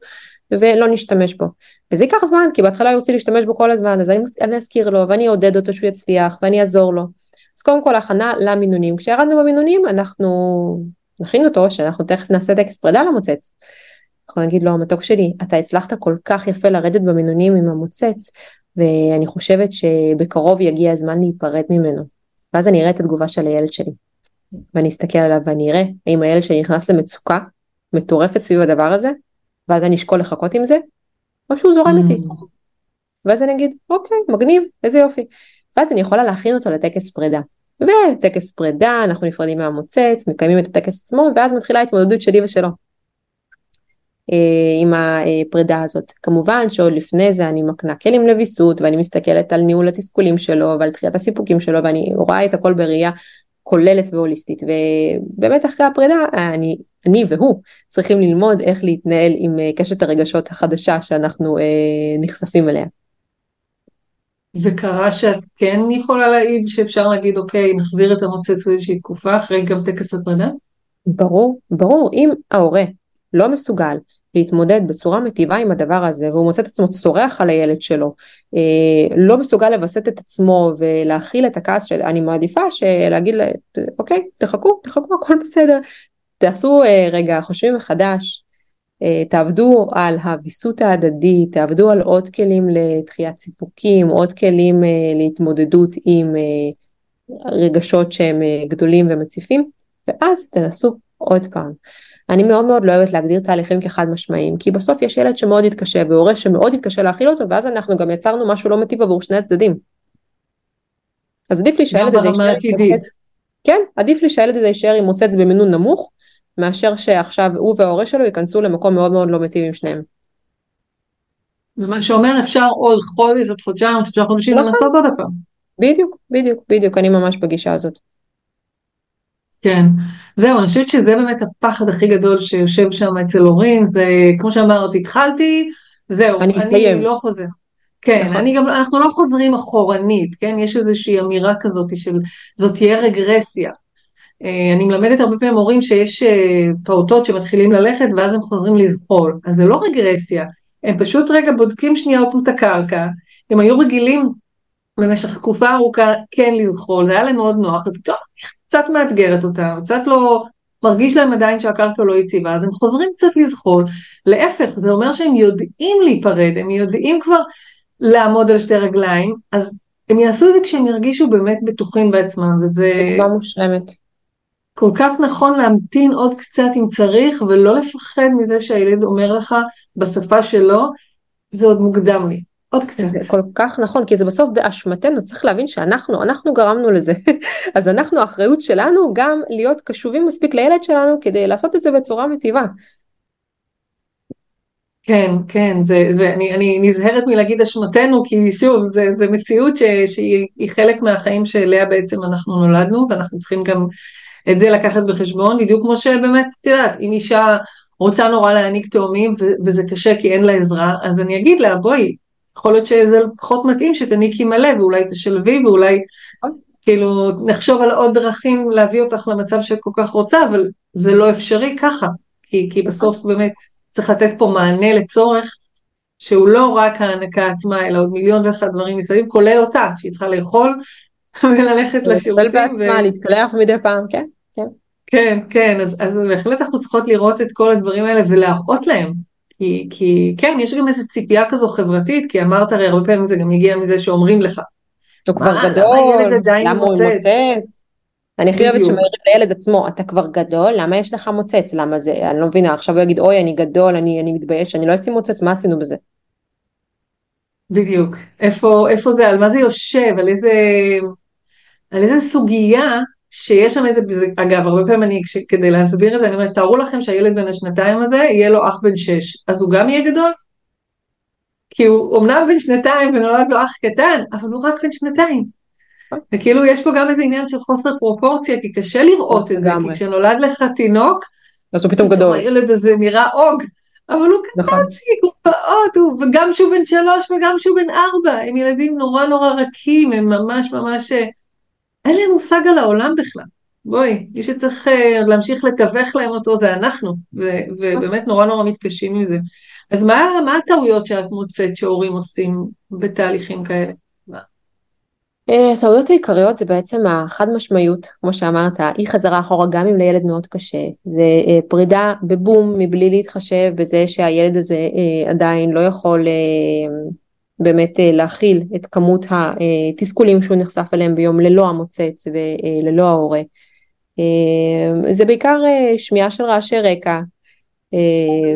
ולא נשתמש בו. וזה ייקח זמן, כי בהתחלה הוא רוצה להשתמש בו כל הזמן, אז אני, אני אזכיר לו ואני אעודד אותו שהוא יצליח ואני אעזור לו. אז קודם כל הכנה למינונים. כשירדנו במינונים אנחנו נכין אותו שאנחנו תכף נעשה טקס פרידה למוצץ. אנחנו נגיד לו המתוק שלי אתה הצלחת כל כך יפה לרדת במינונים עם המוצץ ואני חושבת שבקרוב יגיע הזמן להיפרד ממנו. ואז אני אראה את התגובה של הילד שלי. ואני אסתכל עליו ואני אראה האם הילד שלי נכנס למצוקה מטורפת סביב הדבר הזה ואז אני אשקול לחכות עם זה או שהוא זורם איתי. Mm. ואז אני אגיד אוקיי מגניב איזה יופי. ואז אני יכולה להכין אותו לטקס פרידה. וטקס פרידה אנחנו נפרדים מהמוצץ מקיימים את הטקס עצמו ואז מתחילה ההתמודדות שלי ושלו. אה, עם הפרידה הזאת. כמובן שעוד לפני זה אני מקנה כלים לוויסות ואני מסתכלת על ניהול התסכולים שלו ועל דחיית הסיפוקים שלו ואני רואה את הכל בראייה כוללת והוליסטית ובאמת אחרי הפרידה אני, אני והוא צריכים ללמוד איך להתנהל עם אה, קשת הרגשות החדשה שאנחנו אה, נחשפים אליה. וקרה שאת כן יכולה להעיד שאפשר להגיד אוקיי נחזיר את המוצץ לאיזושהי תקופה אחרי גם טקס הפרידה? ברור, ברור, אם ההורה לא מסוגל להתמודד בצורה מטיבה עם הדבר הזה והוא מוצא את עצמו צורח על הילד שלו, אה, לא מסוגל לווסת את עצמו ולהכיל את הכעס של אני מעדיפה להגיד אוקיי תחכו תחכו הכל בסדר. תעשו אה, רגע חושבים מחדש. אה, תעבדו על הוויסות ההדדי תעבדו על עוד כלים לדחיית סיפוקים עוד כלים להתמודדות עם רגשות שהם גדולים ומציפים ואז תנסו עוד פעם. אני מאוד מאוד לא אוהבת להגדיר תהליכים כחד משמעיים, כי בסוף יש ילד שמאוד יתקשה והורה שמאוד יתקשה להכיל אותו, ואז אנחנו גם יצרנו משהו לא מטיב עבור שני הצדדים. אז עדיף לי שהילד הזה יישאר עם מוצץ, כן, עדיף לי שהילד הזה יישאר עם מוצץ במינון נמוך, מאשר שעכשיו הוא וההורה שלו ייכנסו למקום מאוד מאוד לא מטיב עם שניהם. ומה שאומר אפשר עוד חודש, עוד חודשיים, עוד שלושה חודשים נכון. לנסות עוד פעם. בדיוק, בדיוק, בדיוק, אני ממש בגישה הזאת. כן, זהו, אני חושבת שזה באמת הפחד הכי גדול שיושב שם אצל הורים, זה כמו שאמרת, התחלתי, זהו, אני, אני לא חוזר. כן, נכון. אני גם, אנחנו לא חוזרים אחורנית, כן, יש איזושהי אמירה כזאת של, זאת תהיה רגרסיה. אה, אני מלמדת הרבה פעמים הורים שיש אה, פעוטות שמתחילים ללכת ואז הם חוזרים לזחול, אז זה לא רגרסיה, הם פשוט רגע בודקים שנייה עוד פעם את הקרקע, הם היו רגילים במשך תקופה ארוכה כן לזחול, זה היה להם מאוד נוח, ופתאום קצת מאתגרת אותם, קצת לא, מרגיש להם עדיין שהקרקע לא יציבה, אז הם חוזרים קצת לזחול, להפך, זה אומר שהם יודעים להיפרד, הם יודעים כבר לעמוד על שתי רגליים, אז הם יעשו את זה כשהם ירגישו באמת בטוחים בעצמם, וזה... דוגמה מושלמת. כל כך נכון להמתין עוד קצת אם צריך, ולא לפחד מזה שהילד אומר לך בשפה שלו, זה עוד מוקדם לי. עוד קצת. זה כל כך נכון, כי זה בסוף באשמתנו, צריך להבין שאנחנו, אנחנו גרמנו לזה. אז אנחנו, האחריות שלנו גם להיות קשובים מספיק לילד שלנו כדי לעשות את זה בצורה מטיבה. כן, כן, זה, ואני נזהרת מלהגיד אשמתנו, כי שוב, זה, זה מציאות ש, שהיא חלק מהחיים שאליה בעצם אנחנו נולדנו, ואנחנו צריכים גם את זה לקחת בחשבון, בדיוק כמו שבאמת, את יודעת, אם אישה רוצה נורא להעניק תאומים וזה קשה כי אין לה עזרה, אז אני אגיד לה, בואי, יכול להיות שזה פחות מתאים שתניקי מלא ואולי תשלבי ואולי כאילו נחשוב על עוד דרכים להביא אותך למצב שאת כל כך רוצה, אבל זה לא אפשרי ככה, כי, כי בסוף באמת צריך לתת פה מענה לצורך שהוא לא רק ההנקה עצמה, אלא עוד מיליון ואחת דברים מסביב, כולל אותה, שהיא צריכה לאכול וללכת לשירותים. בעצמה, ו... להתקלח מדי פעם, כן, כן. כן, כן, אז, אז בהחלט אנחנו צריכות לראות את כל הדברים האלה ולהראות להם. כי, כי כן, יש גם איזו ציפייה כזו חברתית, כי אמרת הרי הרבה פעמים זה גם הגיע מזה שאומרים לך. הוא כבר גדול, למה הוא מוצץ? אני הכי אוהבת שמעירים לילד עצמו, אתה כבר גדול, למה יש לך מוצץ? למה זה, אני לא מבינה, עכשיו הוא יגיד, אוי, אני גדול, אני, אני מתבייש, אני לא אשים מוצץ, מה עשינו בזה? בדיוק. איפה, איפה זה, על מה זה יושב, על איזה, על איזה סוגיה שיש שם איזה, אגב, הרבה פעמים אני, כדי להסביר את זה, אני אומרת, תארו לכם שהילד בן השנתיים הזה, יהיה לו אח בן שש, אז הוא גם יהיה גדול? כי הוא אומנם בן שנתיים ונולד לו אח קטן, אבל הוא רק בן שנתיים. וכאילו יש פה גם איזה עניין של חוסר פרופורציה, כי קשה לראות את זה, כי כשנולד לך תינוק, אז הוא פתאום גדול. הילד הזה נראה אוג, אבל הוא קטן נכון. הוא פעוט, וגם שהוא בן שלוש וגם שהוא בן ארבע, הם ילדים נורא נורא רכים, הם ממש ממש, אה, אין להם מושג על העולם בכלל. בואי, מי שצריך uh, להמשיך לתווך להם אותו זה אנחנו, ו- ובאמת נורא נורא מתקשים עם זה. אז מה, מה הטעויות שאת מוצאת שהורים עושים בתהליכים כאלה? אה, הטעויות העיקריות זה בעצם החד משמעיות, כמו שאמרת, אי חזרה אחורה גם אם לילד מאוד קשה, זה אה, פרידה בבום מבלי להתחשב בזה שהילד הזה אה, עדיין לא יכול באמת להכיל את כמות התסכולים שהוא נחשף אליהם ביום ללא המוצץ וללא ההורה. זה בעיקר שמיעה של רעשי רקע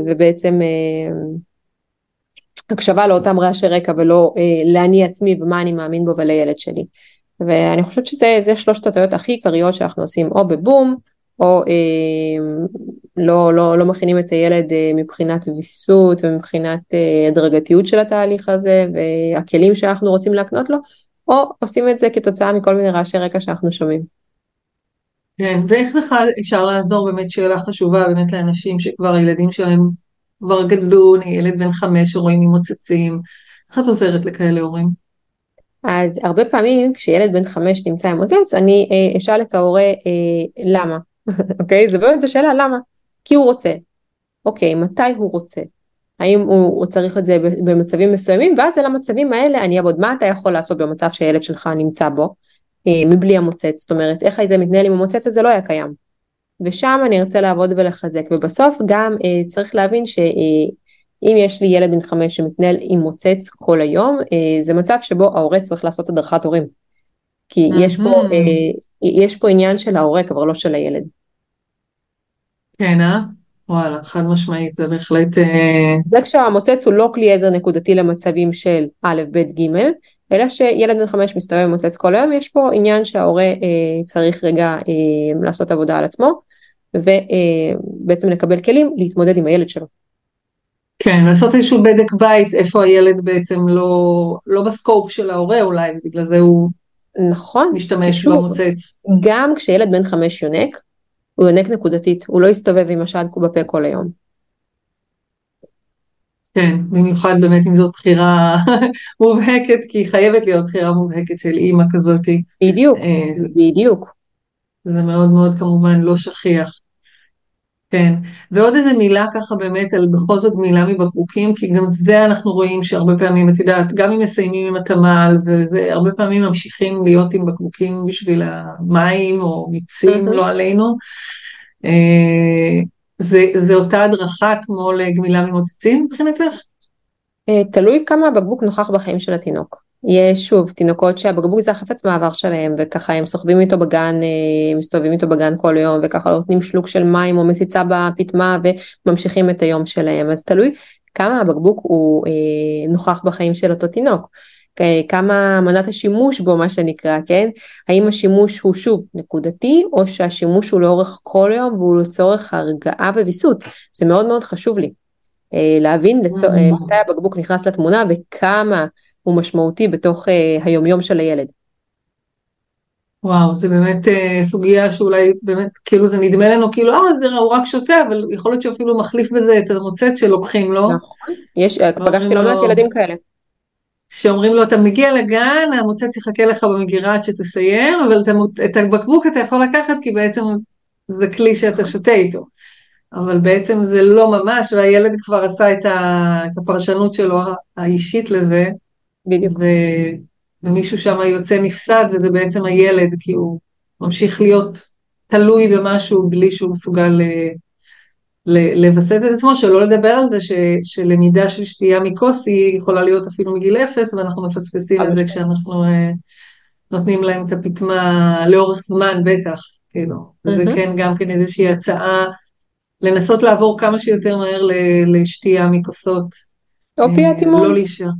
ובעצם הקשבה לאותם רעשי רקע ולא אה, לאני עצמי ומה אני מאמין בו ולילד שלי. ואני חושבת שזה שלושת הטעויות הכי עיקריות שאנחנו עושים או בבום או אה, לא, לא, לא מכינים את הילד אה, מבחינת ויסות ומבחינת אה, הדרגתיות של התהליך הזה והכלים שאנחנו רוצים להקנות לו או עושים את זה כתוצאה מכל מיני רעשי רקע שאנחנו שומעים. כן, ואיך בכלל אפשר לעזור באמת שאלה חשובה באמת לאנשים שכבר הילדים שלהם כבר גדלו, ילד בן חמש הורים ממוצצים, איך את עוזרת לכאלה הורים? אז הרבה פעמים כשילד בן חמש נמצא עם מוצץ, אני אה, אשאל את ההורה אה, למה, אוקיי? זה באמת זו שאלה למה, כי הוא רוצה. אוקיי, מתי הוא רוצה? האם הוא, הוא צריך את זה במצבים מסוימים, ואז על המצבים האלה אני אעבוד, מה אתה יכול לעשות במצב שהילד שלך נמצא בו, אה, מבלי המוצץ, זאת אומרת, איך היית מתנהל עם המוצץ הזה? לא היה קיים. ושם אני ארצה לעבוד ולחזק. ובסוף גם אה, צריך להבין שאם אה, יש לי ילד בן חמש שמתנהל עם מוצץ כל היום אה, זה מצב שבו ההורה צריך לעשות הדרכת הורים. כי יש פה, אה, יש פה עניין של ההורה כבר לא של הילד. כן אה? וואלה, חד משמעית, זה בהחלט... אה, זה כשהמוצץ הוא לא כלי עזר נקודתי למצבים של א', ב', ג', אלא שילד בן חמש מסתובב עם מוצץ כל היום, יש פה עניין שההורה אה, צריך רגע אה, לעשות עבודה על עצמו, ובעצם אה, לקבל כלים להתמודד עם הילד שלו. כן, לעשות איזשהו בדק בית, איפה הילד בעצם לא, לא בסקופ של ההורה אולי, ובגלל זה הוא נכון, משתמש שוב, במוצץ. גם כשילד בן חמש יונק, הוא יונק נקודתית, הוא לא יסתובב עם השד בפה כל היום. כן, במיוחד באמת אם זאת בחירה מובהקת, כי היא חייבת להיות בחירה מובהקת של אימא כזאתי. בדיוק, אה, בדיוק. זה מאוד מאוד כמובן לא שכיח. כן, ועוד איזה מילה ככה באמת על בכל זאת מילה מבקבוקים, כי גם זה אנחנו רואים שהרבה פעמים, את יודעת, גם אם מסיימים עם התמ"ל, וזה הרבה פעמים ממשיכים להיות עם בקבוקים בשביל המים או מיצים, לא עלינו. אה, זה, זה אותה הדרכה כמו לגמילה ממוצצים מבחינתך? אה, תלוי כמה הבקבוק נוכח בחיים של התינוק. יש שוב תינוקות שהבקבוק זה החפץ מעבר שלהם וככה הם סוחבים איתו בגן, אה, מסתובבים איתו בגן כל יום וככה נותנים שלוק של מים או מציצה בפטמה וממשיכים את היום שלהם אז תלוי כמה הבקבוק הוא אה, נוכח בחיים של אותו תינוק. כמה מנת השימוש בו מה שנקרא כן האם השימוש הוא שוב נקודתי או שהשימוש הוא לאורך כל יום והוא לצורך הרגעה וויסות זה מאוד מאוד חשוב לי אה, להבין לצור... mm-hmm. מתי הבקבוק נכנס לתמונה וכמה הוא משמעותי בתוך uh, היומיום של הילד. וואו, זה באמת uh, סוגיה שאולי באמת, כאילו זה נדמה לנו כאילו, אה, זה הוא רק שותה, אבל יכול להיות שהוא אפילו מחליף בזה את המוצץ שלוקחים לו. נכון, יש, אה, פגשתי לא מעט ילדים כאלה. שאומרים לו, אתה מגיע לגן, המוצץ יחכה לך במגירה עד שתסיים, אבל את, את הבקבוק אתה יכול לקחת, כי בעצם זה כלי שאתה שותה איתו. אבל בעצם זה לא ממש, והילד כבר עשה את הפרשנות שלו האישית לזה. בדיוק. ומישהו שם יוצא נפסד, וזה בעצם הילד, כי הוא ממשיך להיות תלוי במשהו בלי שהוא מסוגל אה, לווסת את עצמו, שלא לדבר על זה ש, שלמידה של שתייה מכוס היא יכולה להיות אפילו מגיל אפס, ואנחנו מפספסים את זה כשאנחנו אה, נותנים להם את הפטמה לאורך זמן בטח, כאילו. וזה כן גם כן איזושהי הצעה לנסות לעבור כמה שיותר מהר לשתייה מכוסות. אופיאט אימון. לא להישאר.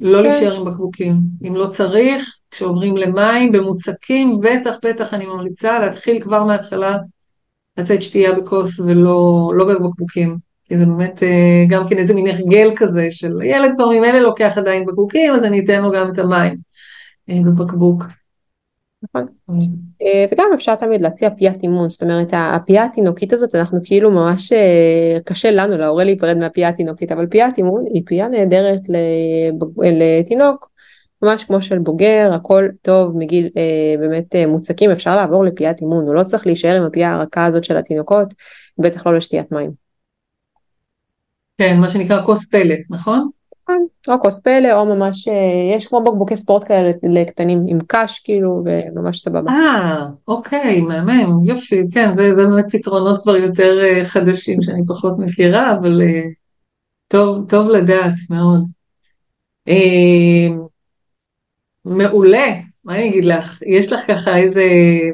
לא כן. להישאר עם בקבוקים. אם לא צריך, כשעוברים למים, במוצקים, בטח בטח אני ממליצה להתחיל כבר מההתחלה לתת שתייה בכוס ולא לא בבקבוקים. כי זה באמת אה, גם כן איזה מין הרגל כזה של ילד כבר ממילא לוקח עדיין בקבוקים, אז אני אתן לו גם את המים אה, בבקבוק. נכון. אה, וגם אפשר תמיד להציע פיית אימון, זאת אומרת הפייה התינוקית הזאת אנחנו כאילו ממש אה, קשה לנו להורה להיפרד מהפייה התינוקית, אבל פיית אימון היא פייה נהדרת לתינוק, ממש כמו של בוגר, הכל טוב מגיל אה, באמת מוצקים, אפשר לעבור לפיית אימון, הוא לא צריך להישאר עם הפייה הרכה הזאת של התינוקות, בטח לא לשתיית מים. כן, מה שנקרא כוס פלט, נכון? נכון, או כוס פלא או ממש, אה, יש כמו בקבוקי ספורט כאלה לקטנים עם קש כאילו וממש סבבה. אה, אוקיי, מהמם, יופי, כן, זה, זה באמת פתרונות כבר יותר uh, חדשים שאני פחות מכירה, אבל uh, טוב, טוב לדעת מאוד. מעולה, מה אני אגיד לך? יש לך ככה איזה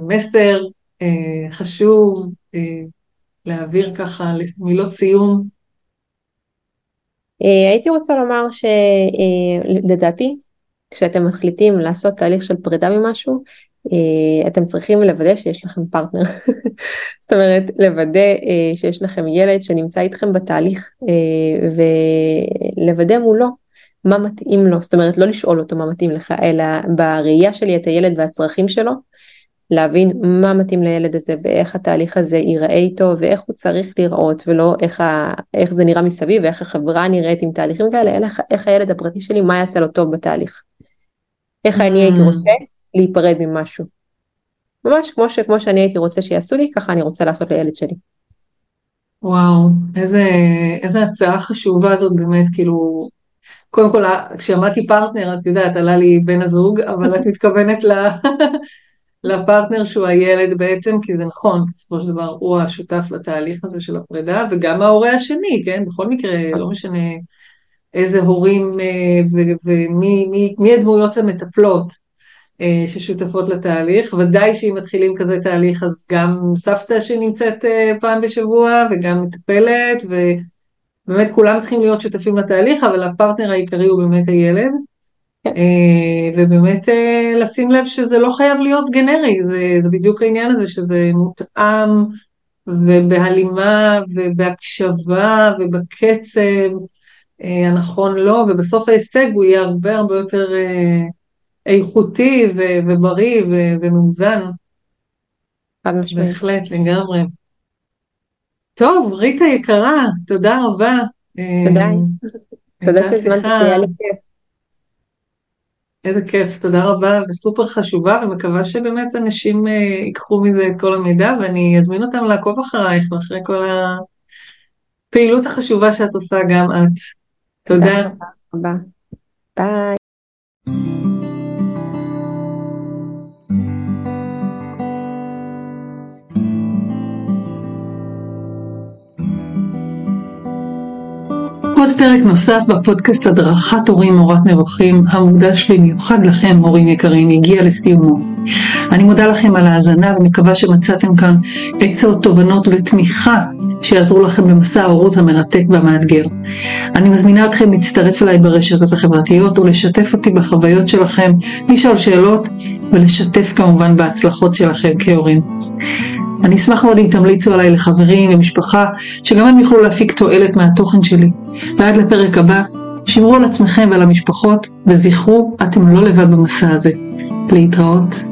מסר חשוב להעביר ככה מילות סיום? אה, הייתי רוצה לומר שלדעתי אה, כשאתם מחליטים לעשות תהליך של פרידה ממשהו אה, אתם צריכים לוודא שיש לכם פרטנר. זאת אומרת לוודא שיש לכם ילד שנמצא איתכם בתהליך ולוודא מולו מה מתאים לו זאת אומרת לא לשאול אותו מה מתאים לך אלא בראייה שלי את הילד והצרכים שלו להבין מה מתאים לילד הזה ואיך התהליך הזה ייראה איתו ואיך הוא צריך להיראות ולא איך, ה, איך זה נראה מסביב ואיך החברה נראית עם תהליכים כאלה, אלא איך הילד הפרטי שלי, מה יעשה לו טוב בתהליך. איך אני הייתי mm. רוצה להיפרד ממשהו. ממש כמו, ש, כמו שאני הייתי רוצה שיעשו לי, ככה אני רוצה לעשות לילד שלי. וואו, איזה, איזה הצעה חשובה זאת באמת, כאילו, קודם כל, כשאמרתי פרטנר, אז את יודעת, עלה לי בן הזוג, אבל את מתכוונת ל... לפרטנר שהוא הילד בעצם, כי זה נכון, בסופו של דבר הוא השותף לתהליך הזה של הפרידה, וגם ההורה השני, כן? בכל מקרה, לא משנה איזה הורים אה, ומי מי, מי הדמויות המטפלות. אה, ששותפות לתהליך, ודאי שאם מתחילים כזה תהליך אז גם סבתא שנמצאת אה, פעם בשבוע וגם מטפלת ובאמת כולם צריכים להיות שותפים לתהליך אבל הפרטנר העיקרי הוא באמת הילד ובאמת לשים לב שזה לא חייב להיות גנרי, זה, זה בדיוק העניין הזה שזה מותאם ובהלימה ובהקשבה ובקצב הנכון לו ובסוף ההישג הוא יהיה הרבה הרבה יותר איכותי ו- ובריא ו- ומאוזן. חד משמעית. בהחלט, לגמרי. טוב, ריטה יקרה, תודה רבה. תודה. אה, תודה שהזמנת אותי, היה לי כיף. איזה כיף, תודה רבה וסופר חשובה ומקווה שבאמת אנשים אה, ייקחו מזה את כל המידע ואני אזמין אותם לעקוב אחרייך ואחרי כל הפעילות החשובה שאת עושה גם את. תודה. תודה רבה. ביי. עוד פרק נוסף בפודקאסט הדרכת הורים מורת נבוכים, המוקדש במיוחד לכם הורים יקרים, הגיע לסיומו. אני מודה לכם על ההאזנה ומקווה שמצאתם כאן עצות, תובנות ותמיכה שיעזרו לכם במסע ההורות המרתק והמאתגר. אני מזמינה אתכם להצטרף אליי ברשתות החברתיות ולשתף אותי בחוויות שלכם, לשאול שאלות ולשתף כמובן בהצלחות שלכם כהורים. אני אשמח מאוד אם תמליצו עליי לחברים ומשפחה, שגם הם יוכלו להפיק תועלת מהתוכן שלי. ועד לפרק הבא, שמרו על עצמכם ועל המשפחות, וזכרו, אתם לא לבד במסע הזה. להתראות.